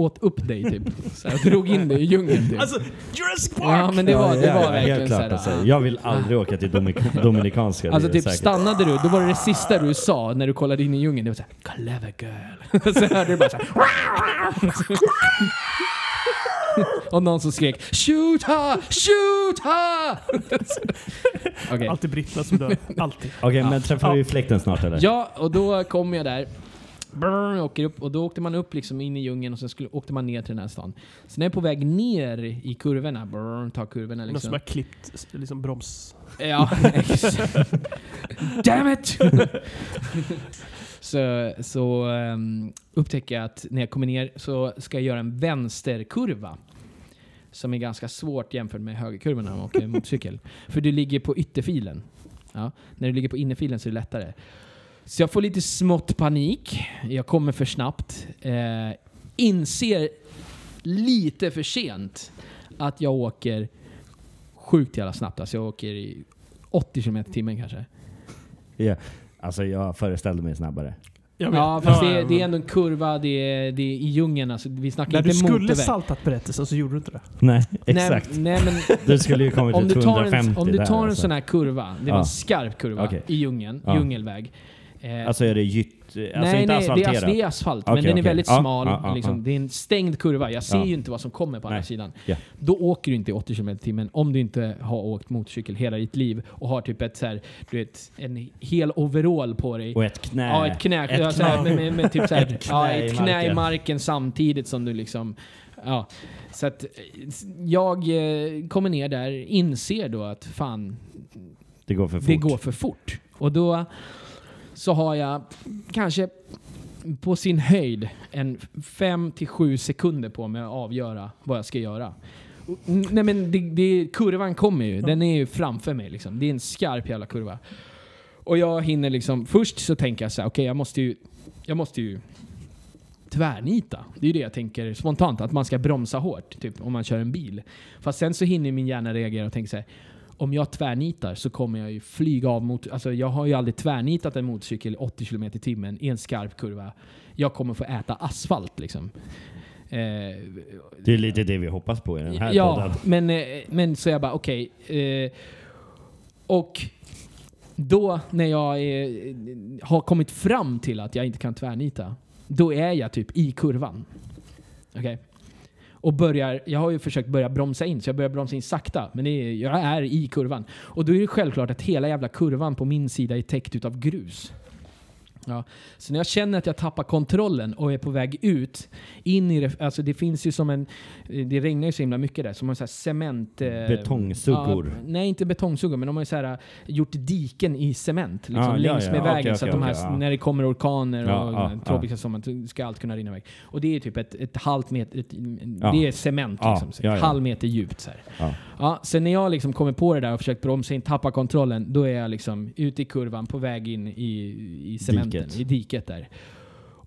åt upp dig typ. Så här, drog in dig i djungeln typ. Alltså, Jurassic Park! ja men det var, det var ja, verkligen helt klart, såhär. alltså. Jag vill aldrig åka till Dominik- Dominikanska. Alltså typ säkert. stannade du, då var det det sista du sa när du kollade in i djungeln. Det var såhär “Clever girl”. så hörde du bara såhär Och någon som skrek “Shoot her! Shoot her!” Okej. Alltid britterna som dör. Alltid. Okej, men träffar vi fläkten snart eller? Ja, och då kom jag där. Brr, åker upp, och då åkte man upp liksom in i djungeln och sen skulle, åkte man ner till den här stan. Så när jag är på väg ner i kurvorna, brr, tar kurvorna Någon som liksom. har klippt liksom broms... Ja, exakt. Damn it! så så um, upptäcker jag att när jag kommer ner så ska jag göra en vänsterkurva. Som är ganska svårt jämfört med högerkurvorna när man åker motorcykel. För du ligger på ytterfilen. Ja, när du ligger på innerfilen så är det lättare. Så jag får lite smått panik. Jag kommer för snabbt. Eh, inser lite för sent att jag åker sjukt jävla snabbt. Alltså jag åker i 80 km i timmen kanske. Ja. Alltså jag föreställde mig snabbare. Ja, fast det, är, det är ändå en kurva, det är, det är i djungeln. Alltså, vi snackar När inte du skulle motorväg. saltat berättelsen så gjorde du inte det. Nej, exakt. Nej, nej, men Du skulle ju kommit om till du tar 250 en, om du tar en alltså. sån här kurva, det var Ja. en skarp kurva Okej. i djungeln, Ja. djungelväg. Eh, Alltså är det gytt... Alltså nej, inte nej, det asfalterat? är, det är asfalt, Okej, men den är väldigt Ja, smal. ja, liksom. ja. Det är en stängd kurva. Jag ser ju inte vad som kommer på andra Nej. sidan. Ja. Då åker du inte i 80 km i timmen om du inte har åkt motorcykel hela ditt liv och har typ ett så här, du vet, en hel overall på dig. Och ett knä. Ja, ett knä. Ett så här, knä. med, med, med typ så här, Ett knä ja, i ett knä i marken. marken samtidigt som du liksom... Ja. Så att jag eh, kommer ner där, inser då att fan, Det går för fort. det går för fort. Och då så har jag kanske på sin höjd en 5-7 sekunder på mig att avgöra vad jag ska göra. Nej men det, det, kurvan kommer ju. Den är ju framför mig liksom. Det är en skarp jävla kurva. Och jag hinner liksom... Först så tänker jag så här, okej jag måste ju... Jag måste ju tvärnita. Det är ju det jag tänker spontant, att man ska bromsa hårt, typ om man kör en bil. Fast sen så hinner min hjärna reagera och tänka så här, om jag tvärnitar så kommer jag ju flyga av mot... Alltså jag har ju aldrig tvärnitat en motorcykel 80 km i timmen i en skarp kurva. Jag kommer få äta asfalt liksom. Eh, Det är lite det vi hoppas på i den här ja, podden. men, eh, men så jag bara okej. eh, och då när jag eh, har kommit fram till att jag inte kan tvärnita, då är jag typ i kurvan. Okej? Och börjar, jag har ju försökt börja bromsa in, så jag börjar bromsa in sakta. Men det är, jag är i kurvan. Och då är det självklart att hela jävla kurvan på min sida är täckt utav grus. Ja. Så när jag känner att jag tappar kontrollen och är på väg ut, in i det, alltså det finns ju som en, det regnar ju så himla mycket där, som en sån här cement... eh, Betongsuggor. Ja, nej, inte betongsuggor, men de har ju så här, gjort diken i cement liksom, Ah, längs ja, med vägen så att de här, ja. när det kommer orkaner och ja, tropiska sommar så ska allt kunna rinna iväg. Och det är typ ett, ett halvt meter, ett, det är cement liksom, så ja. halv meter djupt så. Ja. Sen när jag liksom kommer på det där och försökt bromsa in, tappa kontrollen, då är jag liksom ute i kurvan på väg in i, i cementen, Diket. i diket där.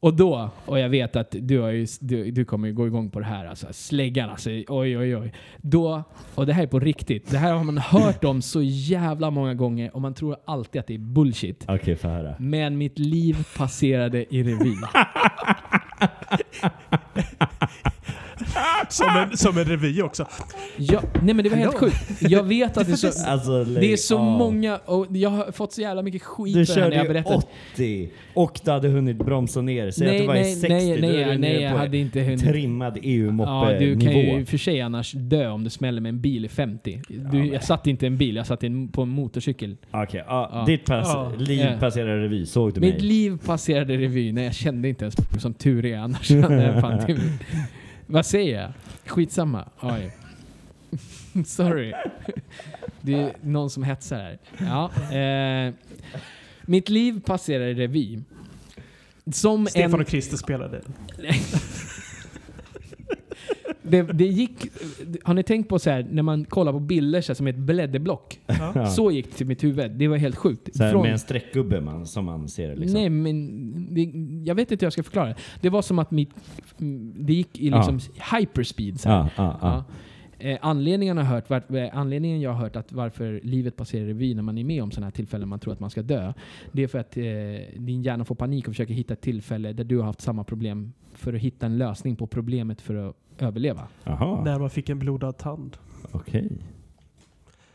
Och då, och jag vet att du, har ju, du, du kommer ju gå igång på det här, alltså släggan alltså, oj oj oj. Då, och det här är på riktigt, det här har man hört om så jävla många gånger och man tror alltid att det är bullshit. Okej, få höra. Men mitt liv passerade i revy. Som en, som en revy också. Ja, nej men det var helt Hallå? sjukt. Jag vet att det är så, Alltså, det är så av. många, och jag har fått så jävla mycket skit Du för det här när körde jag ju berättar. 80 och du hade hunnit bromsa ner. Säg att Nej, du var i nej, 60, nej, då är nej, du nej, jag hade inte hunnit. trimmad Ja, du EU-moppe-nivå. kan ju i och för sig annars dö om du smäller med en bil i 50. Du, jag satt inte i en bil, jag satt i en, på en motorcykel. Okej, ja, Ja. ditt pass, Ja. liv Ja. passerar revy. Såg du Mitt mig? liv passerade revy när jag kände inte ens som tur är annars Vad säger jag? Skitsamma. Oj. Sorry. Det är någon som hetsar här. Ja, eh, mitt liv passerade revy. Som Stefan en... och Christer spelade. Det, det gick... Har ni tänkt på så här när man kollar på bilder så här, som ett blädderblock? Ja. Så gick det till mitt huvud. Det var helt sjukt. Så här, Från- med en streckgubbe man, som man ser det liksom. Nej, men det, jag vet inte hur jag ska förklara. Det var som att mitt, det gick i liksom hyperspeed. Så här. Ja, ja, ja. Ja. Eh, anledningen, har hört, var, eh, anledningen jag har hört att varför livet passerar revy när man är med om sådana här tillfällen man tror att man ska dö. Det är för att eh, din hjärna får panik och försöker hitta ett tillfälle där du har haft samma problem för att hitta en lösning på problemet för att överleva. Jaha, När man fick en blodad tand. okej.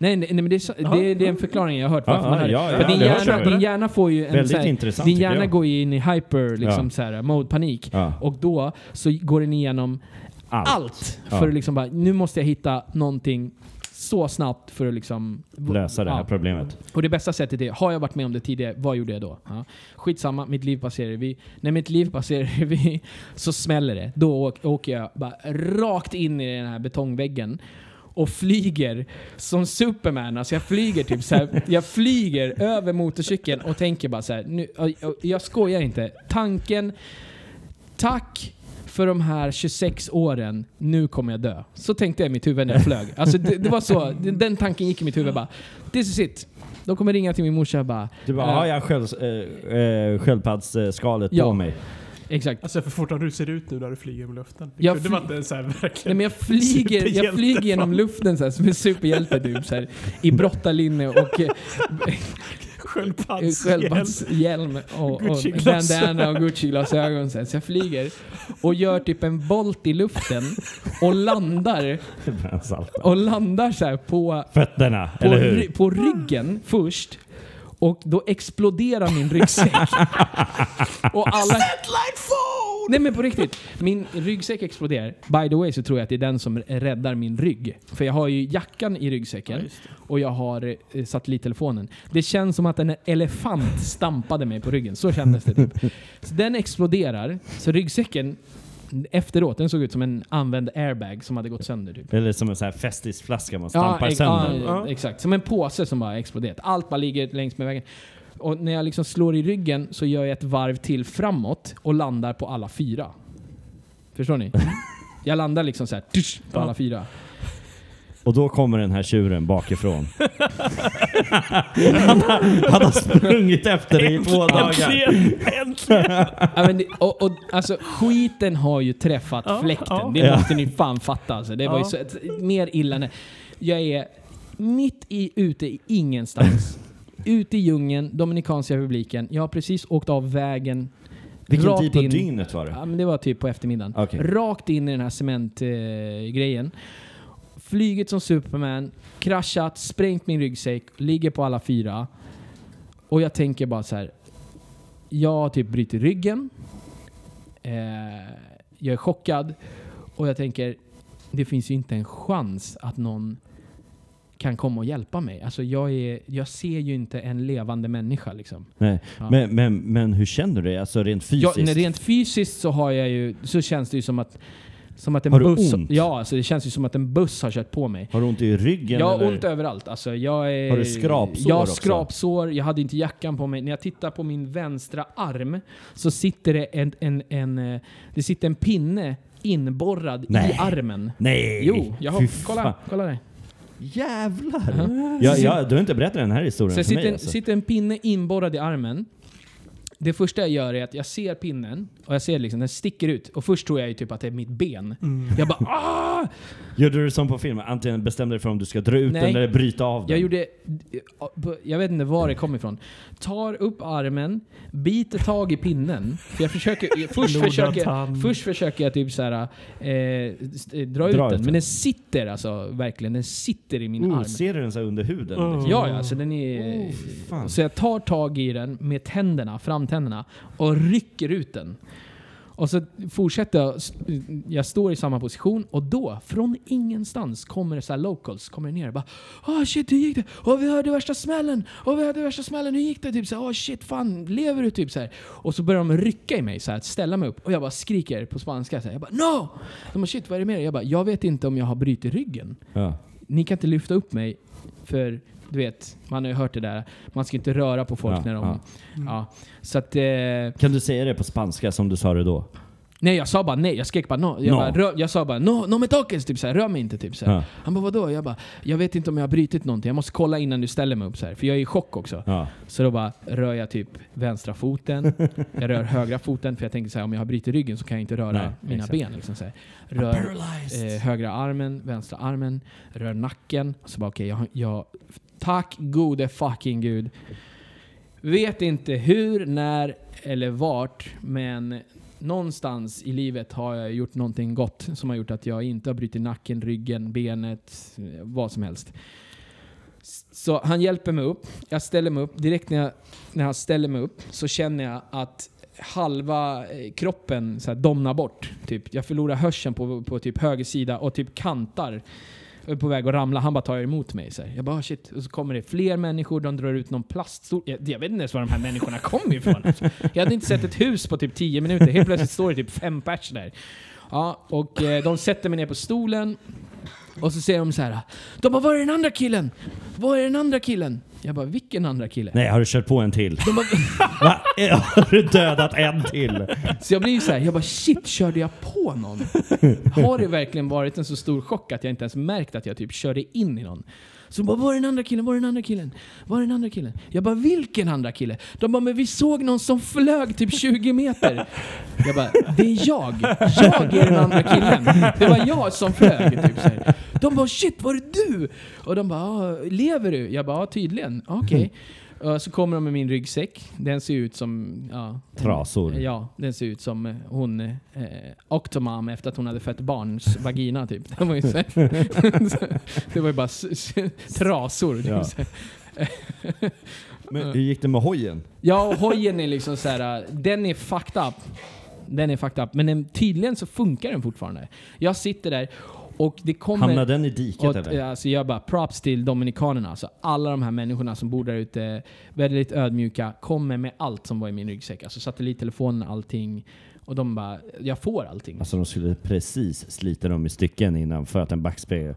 Nej, nej, nej men det är, så, det, är- det är en förklaring jag har hört varför man ja, hör det. ja, För ja, din, hjärna, din hjärna får ju en Väldigt så här, intressant Din hjärna går ju in i hyper, liksom Ja. så här, mode panik. Ja, Och då så går den igenom allt. allt. Ja. För att liksom bara, nu måste jag hitta någonting så snabbt för att liksom... Lösa det här Ja. problemet. Och det bästa sättet är, har jag varit med om det tidigare, vad gjorde jag då? Ja. Skitsamma, mitt liv passerar revy. När mitt liv passerar revy så smäller det. Då åk- åker jag bara rakt in i den här betongväggen och flyger som Superman. Alltså jag flyger typ så här, jag flyger över motorcykeln och tänker bara så här, nu, och jag skojar inte. Tanken, tack för de här 26 åren, nu kommer jag dö. Så tänkte jag i mitt huvud när jag flög. Alltså det, det var så, den, tanken gick i mitt huvud bara. This is it. De kommer ringa till min morsa och bara... Du bara, eh, har jag sköld, äh, äh, sköldpaddsskalet Ja. på mig? Exakt. Alltså för fortare du ser ut nu när du flyger med luften. Det Jag kunde varit en så här Nej, verkligen... men jag flyger, jag flyger genom luften så här, som en superhjälte typ, så här, i brottarlinne och eh, Sköldpaddshjälm. sköldpaddshjälm och, bandana och Gucci-glasögon. Så, jag flyger och gör typ en volt i luften och landar, och landar så här på, Fötterna, på, eller hur? på ryggen först. Och då exploderar min ryggsäck. och alla... Nej men på riktigt. Min ryggsäck exploderar. By the way så tror jag att det är den som räddar min rygg. För jag har ju jackan i ryggsäcken och jag har eh, satellittelefonen. Det känns som att en elefant stampade mig på ryggen. Så kändes det typ. Så den exploderar. Så ryggsäcken efteråt, den såg ut som en använd airbag som hade gått sönder typ. Eller som en sån här festisflaska man stampar ex- sönder. ja, exakt. Som en påse som bara exploderat. Allt bara ligger längs med vägen. Och när jag liksom slår i ryggen så gör jag ett varv till framåt och landar på alla fyra. Förstår ni? Jag landar liksom så här tush, på alla fyra. Och då kommer den här tjuren bakifrån. han, har, han har sprungit efter dig i två dagar. Äntligen! Äntligen! Ja, men det, och, och, alltså, skiten har ju träffat Ja, fläkten. ja. Det måste ni fan fatta. Alltså. Det var ju så, mer illa när jag är mitt i, ute i ingenstans. Ute i djungeln, Dominikanska republiken. Jag har precis åkt av vägen. Vilken tid på in- dygnet var det? Ja, men det var typ på eftermiddagen. Okej. Rakt in i den här cementgrejen. Eh. Flygit som Superman, kraschat, sprängt min ryggsäck, ligger på alla fyra. Och jag tänker bara så här. Jag har typ brutit ryggen. Eh, jag är chockad. Och jag tänker, det finns ju inte en chans att någon kan komma och hjälpa mig. Alltså jag, är, jag ser ju inte en levande människa liksom. Nej. Ja. Men, men, men hur känner du dig? Alltså rent Ja, fysiskt? när rent fysiskt så har jag ju, så känns det ju som att som att en Har du buss, ont? Ja, alltså det känns ju som att en buss har kört på mig. Har du ont i ryggen? Jag har eller? ont överallt. Alltså jag är, Har du skrapsår Jag har skrapsår, jag hade inte jackan på mig. När jag tittar på min vänstra arm så sitter det en, en, en, eh, det sitter en pinne inborrad Nej. i armen. Nej! Jo, jag har, kolla, kolla det. Jävlar! Ja, ja, du har inte berättat den här historien Så för mig sitter, alltså. sitter en pinne inborrad i armen. Det första jag gör är att jag ser pinnen och jag ser liksom den sticker ut. Och först tror jag ju typ att det är mitt ben. Mm. Jag bara ah! Gjorde du som på film? Antingen bestämde dig för om du ska dra ut Nej. den eller bryta av den? Jag gjorde... Jag vet inte var det kom ifrån. Tar upp armen, biter tag i pinnen. För jag försöker... Först, försöker, först försöker jag typ såhär... Eh, st- dra ut Dra ut den. Men den sitter alltså verkligen. Den sitter i min Oh, arm. ser du den så här under huden? Oh. Ja, ja, så den är... Oh, så jag tar tag i den med tänderna, framtänderna, och rycker ut den. Och så fortsätter jag, jag står i samma position och då, från ingenstans, kommer det så locals, kommer ner och bara ah shit hur gick det? Och vi hörde värsta smällen! Och vi hörde värsta smällen, hur gick det? Typ så ah shit fan, lever du? Typ så här. Och så börjar de rycka i mig, så här, att ställa mig upp. Och jag bara skriker på spanska, så här, jag bara no! De bara shit vad är det med dig? Jag bara, jag vet inte om jag har brutit ryggen Ja. ni kan inte lyfta upp mig för du vet, man har ju hört det där. Man ska inte röra på folk Ja, när de... ja. Ja. Så att... Eh, Kan du säga det på spanska som du sa det då? nej, jag sa bara nej. Jag skrek bara no. Jag, No. Bara, rör, jag sa bara no, no me toques, typ såhär. Rör mig inte, typ såhär. Ja. Han bara vadå? Jag bara, jag vet inte om jag har brutit någonting. Jag måste kolla innan du ställer mig upp så här. För jag är i chock också. Ja. Så då bara rör jag typ vänstra foten. Jag rör högra foten för jag tänker så här, om jag har brutit ryggen så kan jag inte röra Nej, mina exakt. ben. Liksom, så här. Rör eh, högra armen, vänstra armen, rör nacken. Så bara okej, jag, jag, tack gode fucking gud. Vet inte hur, när eller vart, men någonstans i livet har jag gjort någonting gott som har gjort att jag inte har brutit nacken, ryggen, benet, vad som helst. Så han hjälper mig upp. Jag ställer mig upp. Direkt när jag, när jag ställer mig upp så känner jag att halva eh, kroppen så här domnar bort. Typ. Jag förlorar hörseln på, på typ höger sida och typ kantar. Jag är på väg att ramla. Han bara tar emot mig. Så här. Jag bara shit. Och så kommer det fler människor. De drar ut någon plaststol. Jag, jag vet inte ens var de här människorna kom ifrån. Alltså. Jag hade inte sett ett hus på typ 10 minuter. Helt plötsligt står det typ fem pers där. Ja, och eh, de sätter mig ner på stolen. Och så säger de så här. De bara, var är den andra killen? Var är den andra killen? Jag bara, vilken andra kille? Nej, har du kört på en till? Va? Har du dödat en till? Så jag blir ju så här, jag bara shit, körde jag på någon? Har det verkligen varit en så stor chock att jag inte ens märkt att jag typ körde in i någon? Så de bara, var är den andra killen? Var är den andra killen? Var är den andra killen? Jag bara, vilken andra kille? De bara, men vi såg någon som flög typ 20 meter. Jag bara, det är jag. Jag är den andra killen. Det var jag som flög. Typ så här. De bara, shit, var det du? Och de bara, "Ah, lever du? Jag bara, tydligen. Okej. Och Så kommer de med min ryggsäck. Den ser ut som... Ja, Trasor. Ja, den ser ut som eh, hon eh, Octomam efter att hon hade fött barns vagina typ. Det var ju, så, det var ju bara trasor. typ Ja. Men hur gick det med hojen? Ja, hojen är liksom så här, den är fucked up. Den är fucked up. Men den, tydligen så funkar den fortfarande. Jag sitter där och det kommer... Hamnade den i diket eller? alltså jag bara props till dominikanerna. Alltså alla de här människorna som bor där ute, väldigt ödmjuka, kommer med allt som var i min ryggsäck. Alltså satellittelefonen, allting. Och de bara, jag får allting. Alltså de skulle precis slita dem i stycken innan för att en backspegel...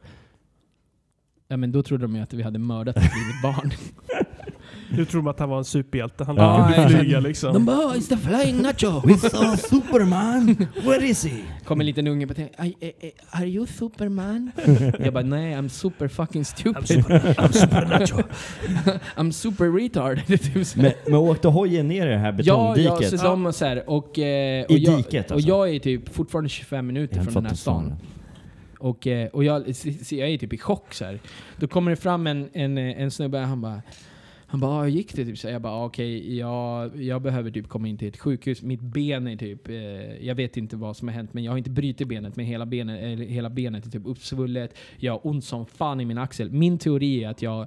Ja men då trodde de ju att vi hade mördat ett litet barn. Nu tror de att han var en superhjälte. Han Ja, kunde flyga liksom. De bara, "Oh, it's the flying nacho! We saw Superman! Where is he? Kom en liten unge på tv. "Aj, eh, eh, Are you Superman? jag bara, nej I'm super fucking stupid. I'm supernacho. I'm super retard. Det är typ så här. Men, men åkte hojen ner i det här Ja, betongdiket? ja, så de och så här, och, eh, och, I jag, diket, och alltså? jag är typ fortfarande 25 minuter Jag från den här stan. Och, och jag, så jag är typ i chock så här. Då kommer det fram en, en, en snubbe, han bara han bara, "Ah, hur gick det? Typ, så jag bara, "Ah, okej, jag, jag behöver typ komma in till ett sjukhus. Mitt ben är typ, eh, jag vet inte vad som har hänt, men jag har inte brutit benet, men hela benet, eller, hela benet är typ uppsvullet. Jag har ont som fan i min axel. Min teori är att jag,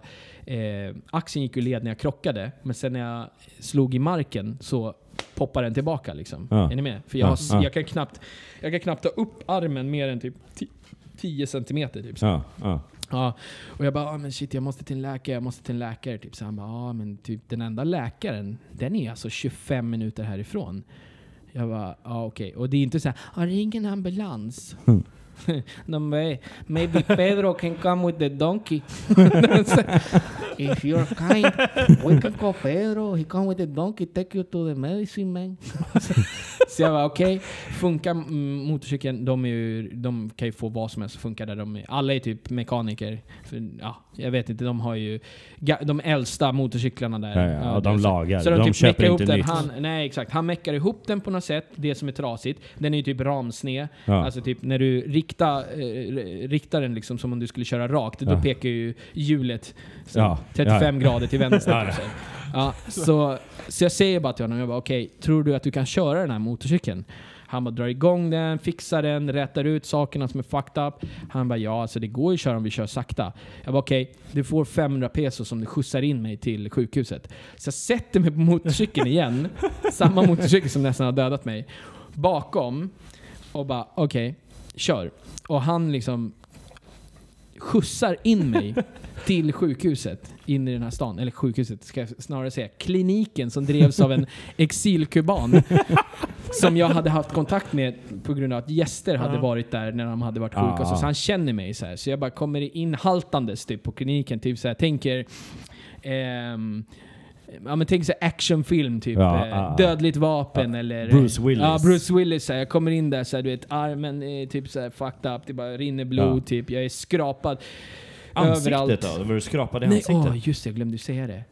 eh, axeln gick ur led när jag krockade, men sen när jag slog i marken så poppar den tillbaka liksom. Ja. Är ni med? För jag, har, ja. jag, kan knappt, jag kan knappt ta upp armen mer än typ 10 centimeter. Typ. så. Ja, ja. Ja, och jag bara, ah, men shit jag måste till en läkare, jag måste till en läkare. Typ. Så han bara, ah, men typ den enda läkaren, den är alltså 25 minuter härifrån. Jag bara, ja ah, okej. Och det är inte så här, ah, ring en ambulans. Mm. bara, maybe Pedro can come with the donkey. If you're kind, we can call Pedro. He come with the donkey, take you to the medicine man. Så jag var okej, funkar mm, motorcykeln, de, är ju, de kan ju få vad som helst att funka där. De är, alla är typ mekaniker. För, ja, jag vet inte, de har ju de äldsta motorcyklarna där. Ja, ja, och de lagar. Så de, De typ köper ihop inte den. nytt. Han, nej exakt, han meckar ihop den på något sätt, det som är trasigt. Den är ju typ ramsned. Ja. Alltså typ när du riktar, eh, riktar den liksom som om du skulle köra rakt, då Ja. pekar ju hjulet Ja, 35 ja. grader till vänster. Ja, så. Så, jag säger bara till honom, jag bara okej, tror du att du kan köra den här motorcykeln? Han bara drar igång den, fixar den, rätar ut sakerna som är fucked up. Han bara ja, alltså det går ju att köra om vi kör sakta. Jag bara okej, du får 500 pesos om du skjutsar in mig till sjukhuset. Så jag sätter mig på motorcykeln igen, samma motorcykel som nästan har dödat mig, bakom och bara okej, kör. Och han liksom skjutsar in mig till sjukhuset in i den här stan. Eller sjukhuset, ska jag snarare säga. Kliniken som drevs av en exilkuban. som jag hade haft kontakt med på grund av att gäster hade varit där när de hade varit sjuka. Så, så han känner mig så här. Så jag bara kommer in haltandes typ på kliniken. Typ så här, tänker... ehm, Ja men tänk så actionfilm typ. Ja, eh, ja. Dödligt vapen eller... Bruce Willis. Ja, Bruce Willis. Så här, jag kommer in där så här, du vet armen är typ så här fucked up. Det bara rinner blod Ja. typ. Jag är skrapad. Ansiktet överallt. då? Var du skrapad i Nej, ansiktet? åh, just det. Jag glömde säga det.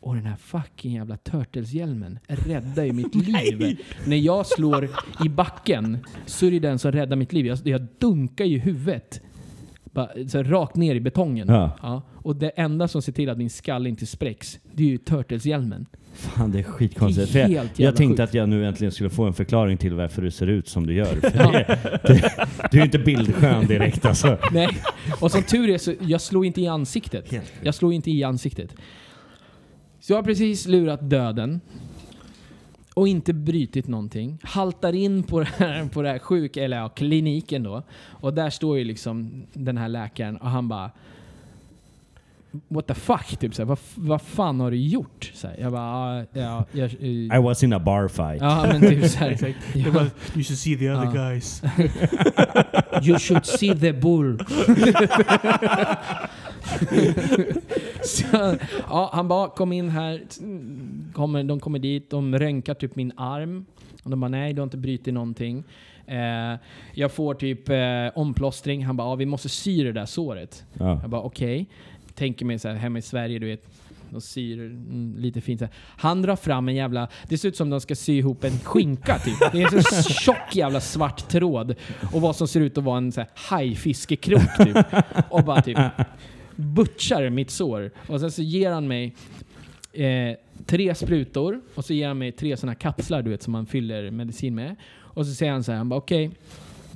Och den här fucking jävla Turtles-hjälmen räddar ju mitt liv. När jag slår i backen så är det den som räddar mitt liv. Jag, jag dunkar ju huvudet. Bara, så här, rakt ner i betongen. Ja. Och det enda som ser till att min skalle inte spräcks, det är ju Turtles-hjälmen. Fan det är skitkonstigt. Det är jag, jag tänkte sjukt. att jag nu äntligen skulle få en förklaring till varför du ser ut som du gör. För det, det, du är ju inte bildskön direkt alltså. Nej. Och som tur är så jag slår inte i ansiktet. Jag slår inte i ansiktet. Så jag har precis lurat döden. Och inte brytit någonting. Haltar in på det här, på det här sjuk, eller ja, kliniken då. Och där står ju liksom den här läkaren och han bara What the fuck? Typ såhär, vad, vad fan har du gjort? Så här, jag bara, ja, ja, jag, eh, I was in a bar fight. ja men typ såhär. Exakt. Ja. var, you should see the other Ja. guys. You should see the bull. så, ja, han bara kom in här, kommer, de kommer dit, de röntgar typ min arm. Och de bara nej, du har inte brutit någonting. Eh, jag får typ eh, omplåstring. Han bara ja, vi måste sy det där såret. Ja. Jag bara okej. Tänker mig så här hemma i Sverige, du vet. De syr mm, lite fint. Så här. Han drar fram en jävla... Det ser ut som de ska sy ihop en skinka typ. Det är en så tjock jävla svart tråd. Och vad som ser ut att vara en så här hajfiskekrok typ. Och bara typ butchar mitt sår. Och sen så ger han mig eh, tre sprutor och så ger han mig tre sådana kapslar du vet som man fyller medicin med. Och så säger han så här, han bara okej.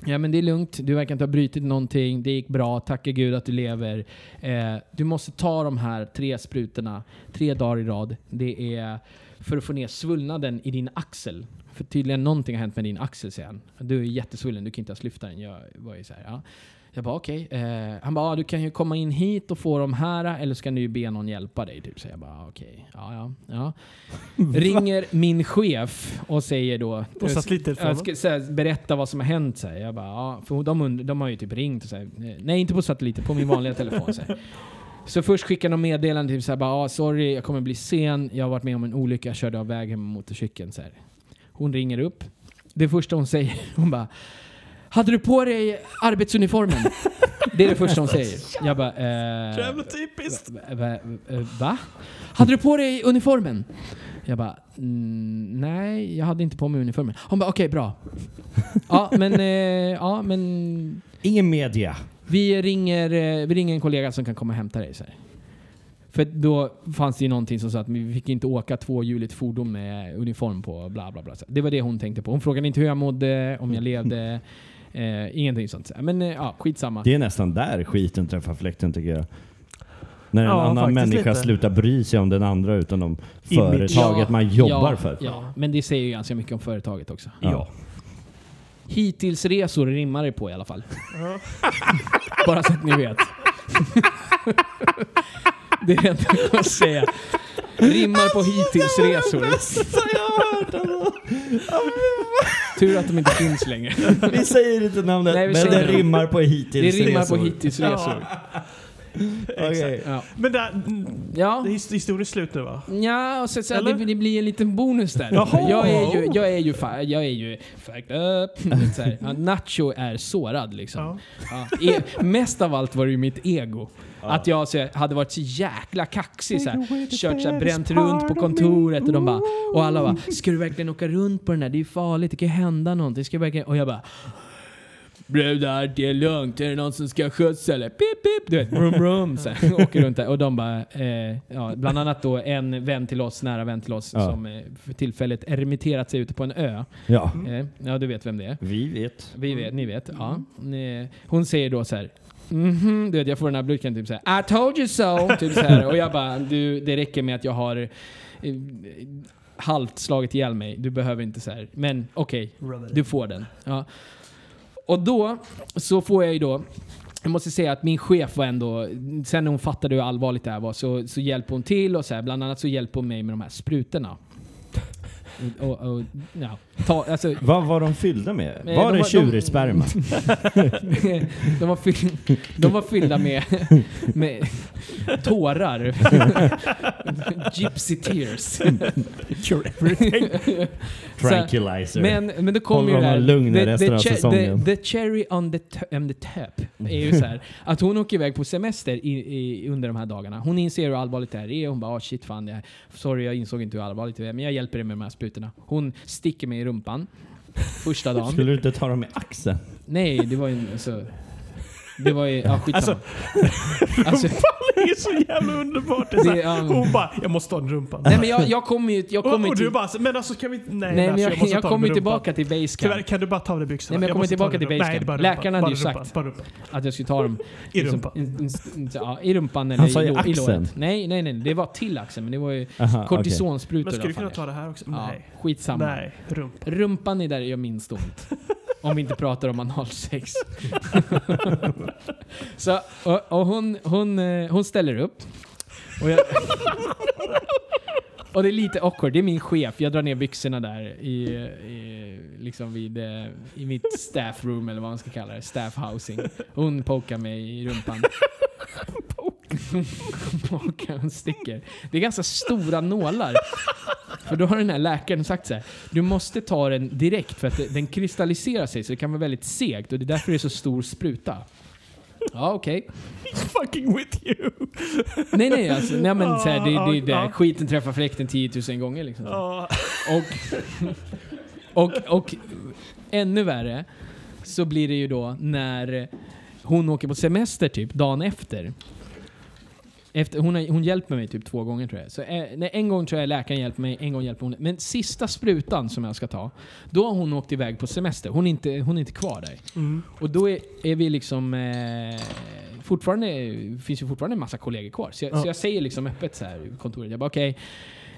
Ja men det är lugnt, du verkar inte ha brutit någonting, det gick bra, tacka gud att du lever. Eh, du måste ta de här tre sprutorna tre dagar i rad. Det är för att få ner svullnaden i din axel. För tydligen någonting har hänt med din axel sen. Du är jättesvullen, du kan inte ens lyfta den. Jag var ju så här, ja. Jag bara okej. Eh, han bara, ah, du kan ju komma in hit och få de här eller så kan du ju be någon hjälpa dig. Typ. Så jag bara ah, okej, ja ja. ja. Ringer min chef och säger då... Så här, berätta vad som har hänt. Så här. Jag bara, ja, för de, de har ju typ ringt och så här, Nej, inte på satelliten, på min vanliga telefon. Så, här. så först skickar de meddelande typ så här, bara, ah, sorry, jag kommer bli sen. Jag har varit med om en olycka, jag körde av vägen med motorcykeln. Så här. Hon ringer upp. Det första hon säger, hon bara hade du på dig arbetsuniformen? Det är det första hon säger. Jag bara... Eh, Jävla typiskt! Va, va, eh, va? Hade du på dig uniformen? Jag bara, mm, nej, jag hade inte på mig uniformen. Hon bara, okej, bra. Ja, men, eh, ja, men Ingen media. vi ringer, eh, vi ringer en kollega som kan komma och hämta dig. Så här. För då fanns det ju någonting som sa att vi fick inte åka tvåhjuligt fordon med uniform på. Bla, bla, bla. Så Det var det hon tänkte på. Hon frågade inte hur jag mådde, om jag levde. Eh, ingenting sånt. Men eh, ja, skitsamma. Det är nästan där skiten träffar fläkten tycker jag. När en Ja, annan faktiskt människa lite. slutar bry sig om den andra utan om företaget man jobbar ja, för. Ja, men det säger ju ganska mycket om företaget också. Ja. Hittills resor rimmar det på i alla fall. Ja. Bara så att ni vet. det är det enda jag kan säga. Rimmar på hittills-resor. Tur att de inte finns längre. Vi säger inte namnet, Nej, vi men säger det rimmar på Det hittills rimmar på resor. Okej. Ja. Men där, mm, Ja. det är his- historien slut nu va? Ja, och så, så Eller? det, det blir en liten bonus där. Jaha. Jag är ju, jag är ju, fa- jag är ju fucked up. Så här, ja, Nacho är sårad liksom. Ja. Ja. E- mest av allt var det ju mitt ego. Att jag så, här, hade varit så jäkla kaxig så här, Kört så här, bränt runt på kontoret och de bara Och alla bara Ska du verkligen åka runt på den där? Det är ju farligt, det kan ju hända någonting. Ska du verkligen? Och jag bara Brudar, det är lugnt. Är det någon som ska skjutsa eller? Pip, pip. Du vet, brum, brum. Så här, åker runt där. Och de bara, eh, ja, bland annat då en vän till oss, nära vän till oss, Ja. som eh, för tillfället är remitterat sig ute på en ö. Ja, Eh, ja, du vet vem det är. vi vet. Vi vet, ni vet. Ja. Eh, Hon säger då så här. Mhm, du vet, jag får den här blicken typ såhär I told you so! Typ så här. Och jag bara, du, det räcker med att jag har eh, halvt slagit ihjäl mig. Du behöver inte så här. Men okej, du får den. Ja. Och då så får jag ju då jag måste säga att min chef var ändå, sen när hon fattade hur allvarligt det här var så, så hjälpte hon till och så här, bland annat så hjälpte hon mig med de här sprutorna. Och, och, ja, ta, alltså, Vad var de fyllda med? Var de det var- de- tjurig sperma? de, var fyll, de var fyllda med, med tårar. Gypsy tears. Cure everything. Tranquilizer. Men, men då kommer Håller ju det här... honom lugn the- resten av säsongen. The, the cherry on the, t- on the top är ju så här att hon åker iväg på semester i, i, under de här dagarna. Hon inser hur allvarligt det här är. Hon bara oh, shit fan, här, sorry jag insåg inte hur allvarligt det är men jag hjälper dig med de här sprutorna. Hon sticker mig i rumpan första dagen. Skulle du inte ta dem i axeln? Nej, det var ju så... Det var ju... Ja, skitsamma. Alltså, det är så jävla underbart. Det är så Det- ja. Hon bara, jag måste ta en rumpan. nej men jag, jag kommer ju... Jag och, kommer och till, du bara, så, men alltså kan vi. Nej, nej, men alltså, jag, måste jag ta kommer med tillbaka rumpan. till basecamp. Tyvärr, kan du bara ta av dig byxorna? Nej, men jag kommer måste ta tillbaka till rumpan. basecamp. Nej, rumpan. hade ju Bara sagt- rumpan, rumpan. Att jag skulle ta dem I liksom, rumpan. ja, i rumpan eller Han sa i i, axeln. Nej, nej, nej. Det var till axeln. Men det var ju kortisonsprutor. Men skulle du kunna ta det här också? Nej. skitsamma. Nej, rumpan. Rumpan är där gör minst ont. Om vi inte pratar om analsex. Så, och, och hon, hon, eh, hon ställer upp. Och, jag, och det är lite awkward. Det är min chef. Jag drar ner byxorna där i, i, liksom vid, eh, i mitt staff room eller vad man ska kalla det. Staff housing. Hon pokar mig i rumpan. Hon sticker. Det är ganska stora nålar. För då har den här läkaren sagt så här. Du måste ta den direkt för att det- den kristalliserar sig så det kan vara väldigt segt och det är därför det är så stor spruta. Ja, okej. Fucking with you. Nej, nej, alltså, nej men så här, det, det, det, Ja. skiten träffar fläkten 10 000 gånger liksom. Och, och, och ännu värre så blir det ju då när hon åker på semester typ dagen efter. Efter, hon, har, hon hjälper mig typ två gånger tror jag. Så eh, nej, en gång tror jag läkaren hjälper mig, en gång hjälper hon. Men sista sprutan som jag ska ta, då har hon åkt iväg på semester. Hon är inte, hon är inte kvar där. Mm. Och då är, är vi liksom... Eh, fortfarande, finns ju fortfarande en massa kollegor kvar. Så jag, Ja. så jag säger liksom öppet så här i kontoret. Jag bara okej,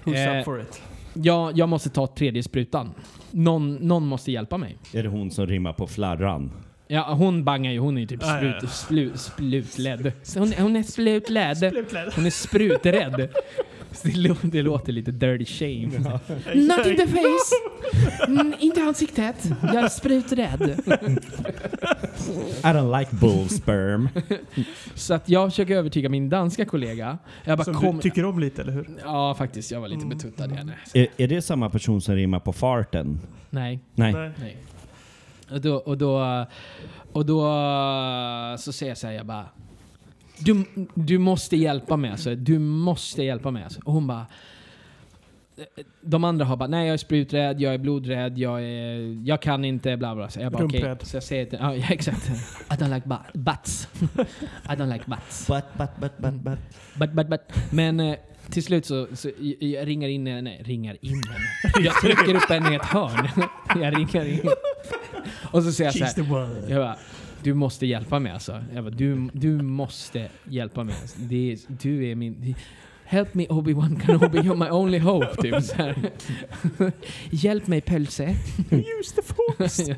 Who's Eh, up for it? jag, jag måste ta tredje sprutan. Någon, någon måste hjälpa mig. Är det hon som rimmar på flarran? Ja, hon bangar ju. Hon är ju typ ja, splut, ja. splu, splutledd. Hon, hon är splutledd. Hon är spruträdd. Det, lå- det låter lite dirty shame. Not in the face! Mm, inte i ansiktet. Jag är spruträdd. I don't like bull sperm. Så att jag försöker övertyga min danska kollega. Jag bara Som kom... du tycker om lite, eller hur? Ja, faktiskt. Jag var lite Mm. betuttad i henne. är, är det samma person som rimmar på farten? Nej. Nej. Nej. Och då, och då, och då så säger jag så här, jag bara du, du måste hjälpa mig alltså. Du måste hjälpa mig alltså. Och hon bara de andra har bara, nej jag är spruträdd, jag är blodrädd, jag, är, jag kan inte, bla bla. Så jag bara okej. Rumprädd. Så jag säger till, ja, ja exakt. I don't like bu- butts. I don't like butts. But, but, but, but, but. But, but, but. Men eh, till slut så, så jag, ringar in nej, ringar in henne. Jag trycker upp henne i ett hörn. jag ringar in. Och så säger jag så She's här, the one. jag bara, du måste hjälpa mig alltså. Jag bara, du, du måste hjälpa mig. Alltså. Det är, du är min... Help me Obi-Wan Kenobi, you're my only hope. Typ. Hjälp mig pölse. Use the force.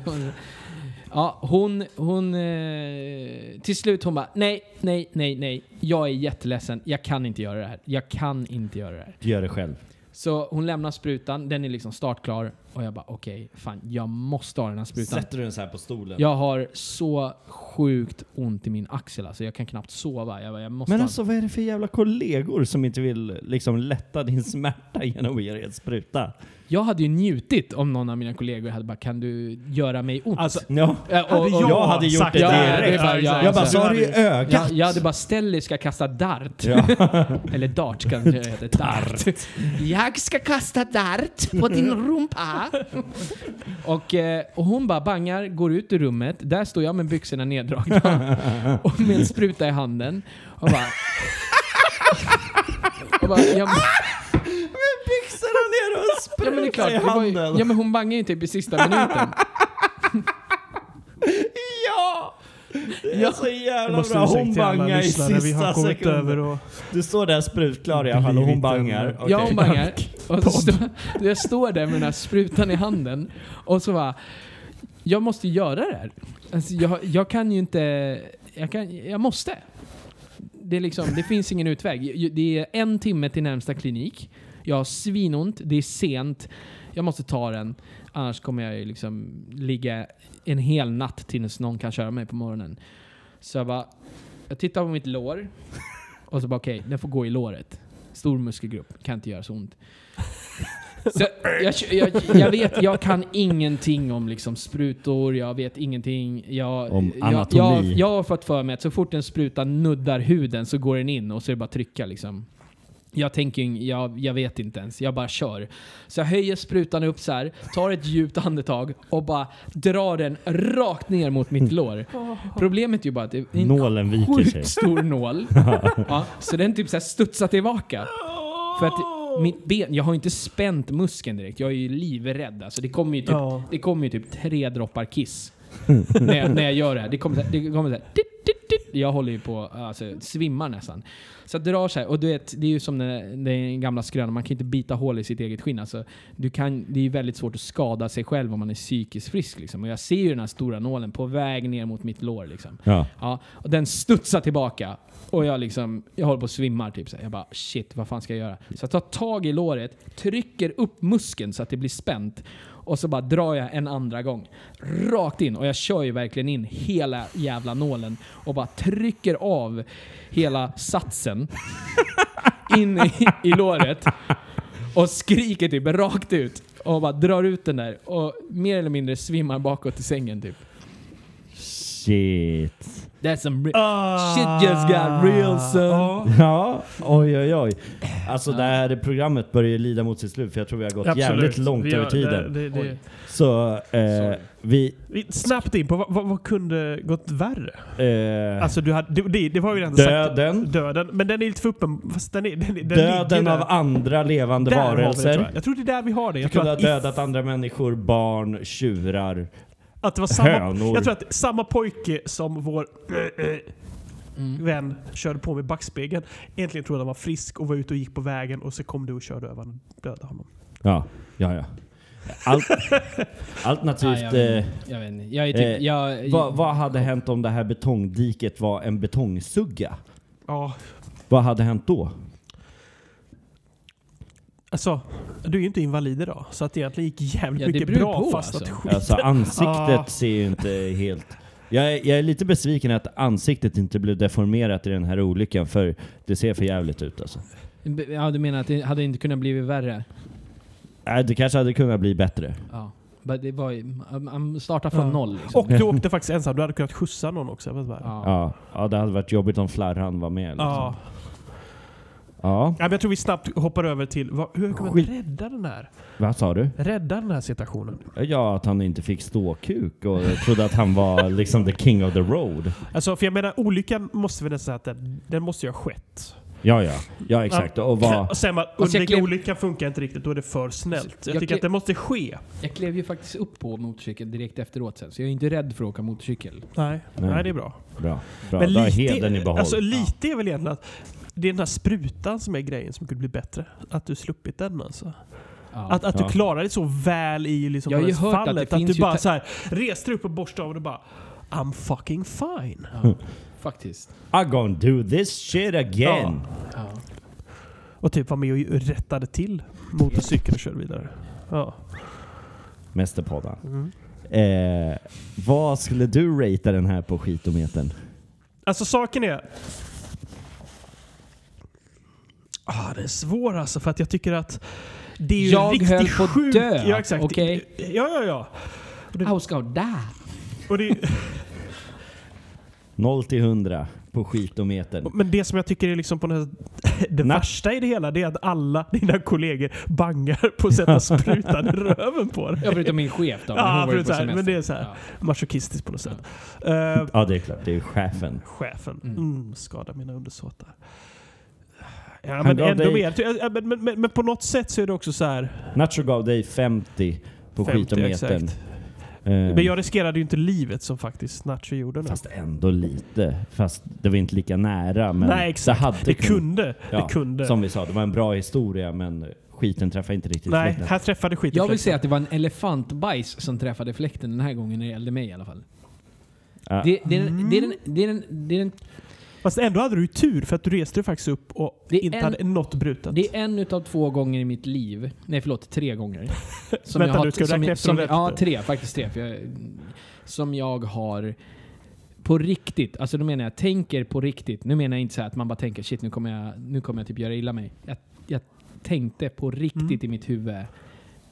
Ja, hon, hon... Eh, till slut hon bara nej, nej, nej, nej. Jag är jätteledsen. Jag kan inte göra det här. Jag kan inte göra det här. Du gör det själv. Så hon lämnar sprutan, den är liksom startklar. Och jag bara okej, fan jag måste ha den här sprutan. Sätter du den så här på stolen? Jag har så sjukt ont i min axel alltså. Jag kan knappt sova. Jag, bara, jag måste Men ha- alltså vad är det för jävla kollegor som inte vill liksom lätta din smärta genom att ge dig en spruta? Jag hade ju njutit om någon av mina kollegor hade bara kan du göra mig ont? Alltså, Ja. Ja, och- och- jag, jag hade gjort det direkt. det är bara- ja, Jag bara, alltså, så har du i ögat? jag, jag hade bara Stelly ska kasta dart. Ja. Eller dart kanske det heter. Dart. Jag ska kasta dart på din rumpa. och, eh, och hon bara bangar, går ut ur rummet. Där står jag med byxorna neddragna. och med en spruta i handen. Och bara... och bara jag, Med byxorna ner och en spruta ja men det är klart, i det var ju, handen. ja men hon bangar ju typ i sista minuten. Ja! Det är Ja. så Jag jävla bra. Hon bangar i lyssnare. Vi har sista över sekunden. och... Du står där sprutklar i alla fall och hon Blivit en- bangar. Ja, hon bangar. Och stå, jag står där med den här sprutan i handen och så bara, jag måste göra det här. Alltså, jag, jag kan ju inte, jag, kan, jag måste. Det, är liksom, det finns ingen utväg. Det är en timme till närmsta klinik. Jag har svinont, det är sent. Jag måste ta den. Annars kommer jag ju liksom ligga en hel natt tills någon kan köra mig på morgonen. Så jag bara, jag tittar på mitt lår och så bara okej, den får gå i låret. Stor muskelgrupp, kan inte göra så ont. Så jag, jag, jag vet, jag kan ingenting om liksom sprutor, jag vet ingenting. Jag, Om jag, anatomi. jag, jag har fått för mig att så fort en spruta nuddar huden så går den in och så är det bara att trycka liksom. Jag tänker, jag, jag vet inte ens, jag bara kör. Så jag höjer sprutan upp så här, tar ett djupt andetag och bara drar den rakt ner mot mitt lår. Problemet är ju bara att det är en Nålen viker sig. sjukt stor nål. ja, så den typ så här studsar tillbaka. För att mitt ben, jag har inte spänt muskeln direkt. Jag är ju livrädd. Alltså det kommer ju typ, Ja. det kommer ju typ tre droppar kiss. När, jag, när jag gör det här. Det kommer så här, det kommer så här. Jag håller ju på, alltså svimmar nästan. Så jag drar så här, och du vet, det är ju som den, den gamla skrönan, man kan inte bita hål i sitt eget skinn. Alltså, du kan, det är ju väldigt svårt att skada sig själv om man är psykiskt frisk. Liksom. Och jag ser ju den här stora nålen på väg ner mot mitt lår. Liksom. Ja. Ja, och den studsar tillbaka. Och jag liksom, jag håller på att svimmar typ. Så. Jag bara shit, vad fan ska jag göra? Så jag tar tag i låret, trycker upp muskeln så att det blir spänt. Och så bara drar jag en andra gång. Rakt in. Och jag kör ju verkligen in hela jävla nålen. Och bara trycker av hela satsen. in i, i låret. Och skriker typ rakt ut. Och bara drar ut den där. Och mer eller mindre svimmar bakåt i sängen typ. Shit. That's some re- Ah. Shit just got real, son. Ja. Ja, oj oj oj. Alltså det här programmet börjar ju lida mot sitt slut för jag tror vi har gått Absolut. jävligt långt Vi över har- tiden. Det, det, det. Så eh, vi... Snabbt in på vad, vad, kunde gått värre? Eh, Alltså du hade, det, det, var ju redan sagt. döden. Döden. Men den är lite för uppen. Fast den är, den, den Döden av andra levande Där har vi varelser. tror jag. jag tror det är där vi har det. Du Jag tror kunde ha att, if, dödat andra människor, barn, tjurar, att det var samma, hönor. jag tror att samma pojke som vår äh, äh, Mm. vän körde på med backspegeln. Egentligen trodde han var frisk och var ute och gick på vägen och så kom du och körde över honom och dödade honom. Ja, ja, ja. Allt, Ja, alternativt, jag, vet, eh, inte. jag vet inte. Jag är typ... eh, jag, vad, vad hade hänt om det här betongdiket var en betongsugga? Ja, Vad hade hänt då? Alltså. Du är ju inte invalid idag. Så att det egentligen gick jävligt Ja, mycket bra på, fast alltså. att skit. Alltså ansiktet Ah. ser ju inte helt... Jag är, jag är lite besviken att ansiktet inte blev deformerat i den här olyckan för det ser för jävligt ut alltså. Ja, du menar att det hade inte kunnat bli värre? Nej, det kanske hade kunnat bli bättre. Ja. Men Det var startar från Ja. noll liksom. Och du åkte faktiskt ensam. Du hade kunnat skjutsa någon också. Jag vet. Ja. Ja, ja, det hade varit jobbigt om flarran var med. Liksom. Ja. Ja. Ja, men jag tror vi snabbt hoppar över till vad, hur man Skit. rädda den här? Vad sa du? Rädda den här situationen. Ja, att han inte fick ståkuk och trodde att han var liksom the king of the road. Alltså, för jag menar, olyckan måste vi nästan säga att den, den måste ju ha skett. Ja, ja. Ja, exakt. Och vad... Och sen bara, undvika klev- olyckan funkar inte riktigt, då är det för snällt. Jag, Jag tycker klev- att det måste ske. Jag klev ju faktiskt upp på motorcykeln direkt efteråt sen, så jag är inte rädd för att åka motorcykel. Nej, Nej. Nej det är bra. Bra. Bra. Men har hedern i behåll. alltså, lite är väl egentligen att det är den här sprutan som är grejen som kunde bli bättre. Att du sluppit den alltså. Ja. Att, att du Ja. klarar dig så väl i liksom Jag har ju hört att det fallet. Att, du bara så här, reste upp och borstade av och du bara I'm fucking fine. Ja, faktiskt. I'm gonna do this shit again. Ja. Och typ var med och rättade till motorcykeln och körde vidare. Ja. Mästerpodden. Mm. Eh, vad skulle du ratea den här på skitometern? Alltså saken är... Ah, det är svår alltså för att jag tycker att det är ju Jag riktigt höll på att sjukt. dö, Ja, exakt. okej? Ja, ja, ja. I was gonna die. Och det, 0 till 100 på skitometern. men det som jag tycker är liksom på något sätt, det Na- värsta i det hela det är att alla dina kollegor bangar på att sätta sprutan i röven på dig. Ja, förutom min chef då. men Ja, förutom här, men det är så här. Ja. Masochistiskt på något sätt. Eh, Ja, det är klart. Det är chefen. chefen. Mm. Mm, skada mina undersåtar. Ja, men ändå dig- mer. Ja, Men, men, men, men på något sätt så är det också så här... Nacho gav dig 50 på 50, skitometern. exakt. Eh, Men jag riskerade ju inte livet som faktiskt Nacho gjorde nu. Fast ändå lite. Fast det var inte lika nära. Men Nej, exakt. Det, hade det kunde. Ja, det kunde. Som vi sa, det var en bra historia men skiten träffade inte riktigt Nej, fläkten. här träffade skiten Jag vill fläkten. säga att det var en elefantbajs som träffade fläkten den här gången när det gällde mig i alla fall. Det, är den, Fast ändå hade du ju tur för att du reste faktiskt upp och inte en- hade något brutet. det är en utav två gånger i mitt liv, nej förlåt, tre gånger. Som Vänta nu, ska du räkna efter som, Ja, tre. Faktiskt tre. För jag, som jag har på riktigt, alltså då menar jag tänker på riktigt. Nu menar jag inte så här att man bara tänker shit nu kommer jag, nu kommer jag typ göra illa mig. Jag, jag tänkte på riktigt Mm. i mitt huvud.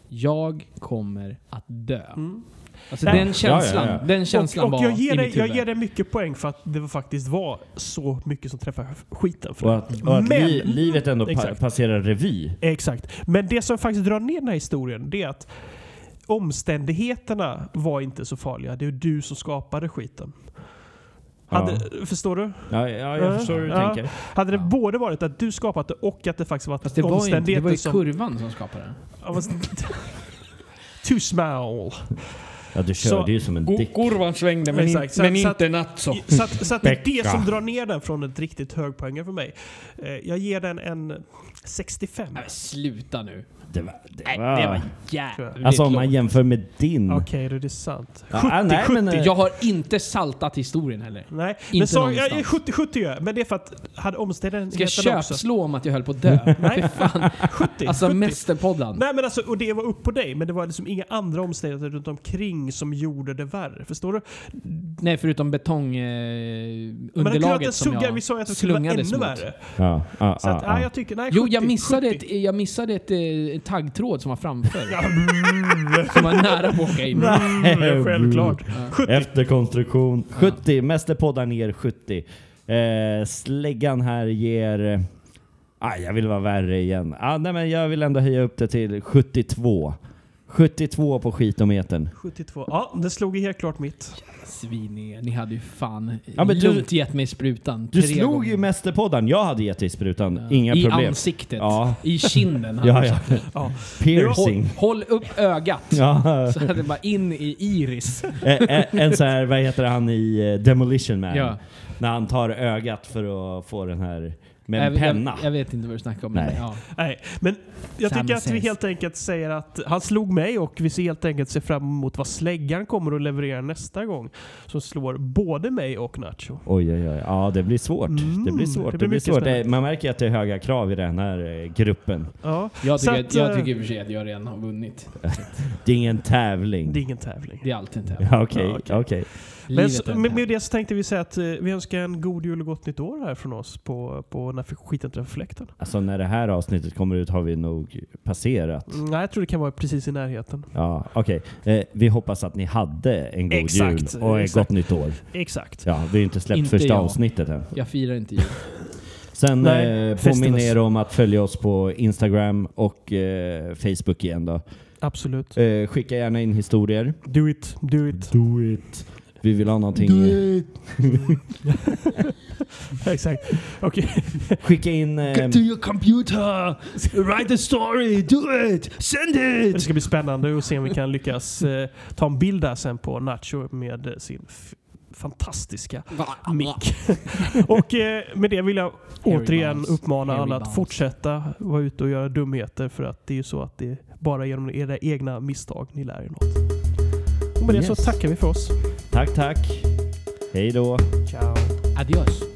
Jag kommer att dö. Mm. Alltså Nej. den känslan, Ja, ja, ja. den känslan och och var jag, ger dig, jag ger dig mycket poäng för att det faktiskt var så mycket som träffade skiten. För Och att, och att Men- li, livet ändå pa, passerar revy. Exakt. Men det som faktiskt drar ner den här historien det är att omständigheterna var inte så farliga. Det är du som skapade skiten. Hade, Förstår du? Ja, ja jag Ja, förstår hur du ja. tänker. Hade det Ja. både varit att du skapat det och att det faktiskt var Fast det var, ju inte, det omständigheter var ju som... kurvan som skapade det. Ja, Too small. Ja, du Så- körde ju som en dick. Kurvan svängde men in- Exakt, så- men så inte nattso. Så, att, så att det är det som drar ner den från ett riktigt högpoängare för mig. Eh, Jag ger den en 65. Nej, sluta nu. Det var, det Nej, var, det var jävligt alltså om man jämför med din. Okej, då är det sant. Ja, 70, ah, nej, 70. men, eh, Jag har inte saltat historien heller. Nej, men Inte så, jag, någonstans. 70, 70 gör jag. Men det är för att hade Ska jag också... köpslå om att jag höll på att dö? Nej, Fy fan. 70. Alltså 70. mästerpodden. Nej men alltså, och det var upp på dig, men det var liksom inga andra omständigheter runt omkring som gjorde det värre. Förstår du? Nej, förutom Men det betongunderlaget som suga, jag vi sa ju att det skulle vara ännu mot. värre. Ja, ja, Så att, ja, nej, ja. jag tycker, nej, Jo, 70, jag missade, 70. ett, jag missade ett, eh, taggtråd som var framför. Ja, Som var nära på att åka in. mm, självklart. Ja. 70. Efterkonstruktion. 70. Mästerpoddar ner 70. Eh, släggan här ger... Ah, jag vill vara värre igen. Ah, nej, men jag vill ändå höja upp det till 72. 72 på skitometern. 72. Ja, det slog ju helt klart mitt. Sviningar. Ni hade ju fan Ja, men du- lugnt gett mig sprutan. Du slog gånger. ju Mästerpodden. Jag hade gett dig sprutan. Ja. Inga I problem. ansiktet. Ja. I kinden. Ja, ja. Ja. Håll, Piercing. håll upp ögat. Ja. Så hade det bara in i iris. Eh, en så här, vad heter han i eh, Demolition Man? Ja. När han tar ögat för att få den här med en jag, penna. Jag, jag vet inte vad du snackar om. men Nej. Ja. Nej, men jag Samma tycker att vi helt enkelt säger att han slog mig och vi ser helt enkelt se fram emot vad släggan kommer att leverera nästa gång. Som slår både mig och Nacho. Oj, oj, oj. Ja, det blir svårt. Mm, det blir svårt. det Det blir blir mycket svårt. Det, man märker att det är höga krav i den här eh, gruppen. Ja, Jag, tycker, att, jag eh, tycker i och för sig att jag redan har vunnit. Det är ingen tävling. det är ingen tävling. Det är alltid en tävling. Ja, Okej, Ja, okej. okej. Men så, med, med det så tänkte vi säga att eh, vi önskar en god jul och gott nytt år här från oss på, på när skiten träffar fläkten. Alltså när det här avsnittet kommer ut har vi nog passerat. Mm, Nej, jag tror det kan vara precis i närheten. Ja, okej. Eh, vi hoppas att ni hade en god Exakt, jul och ett gott nytt år. Exakt. Ja, vi har inte släppt Inte första jag. avsnittet än. Jag firar inte jul. Sen Nej, eh, påminner er om att följa oss på Instagram och eh, Facebook igen då. Absolut. Eh, skicka gärna in historier. Do it, do it. Do it. Vi vill ha någonting... Du... Exakt. Okej. Skicka in... Eh... Get ehm, to your computer! Write a story! Do it! Send it! Det ska bli spännande att se om vi kan lyckas eh, ta en bild där sen på Nacho med eh, sin fantastiska mick. och eh, med det vill jag återigen uppmana alla att fortsätta vara ute och göra dumheter för att det är ju så att det är bara genom era egna misstag ni lär er något med det yes. så tackar vi för oss. Tack, tack. Hej då. Ciao. Adios.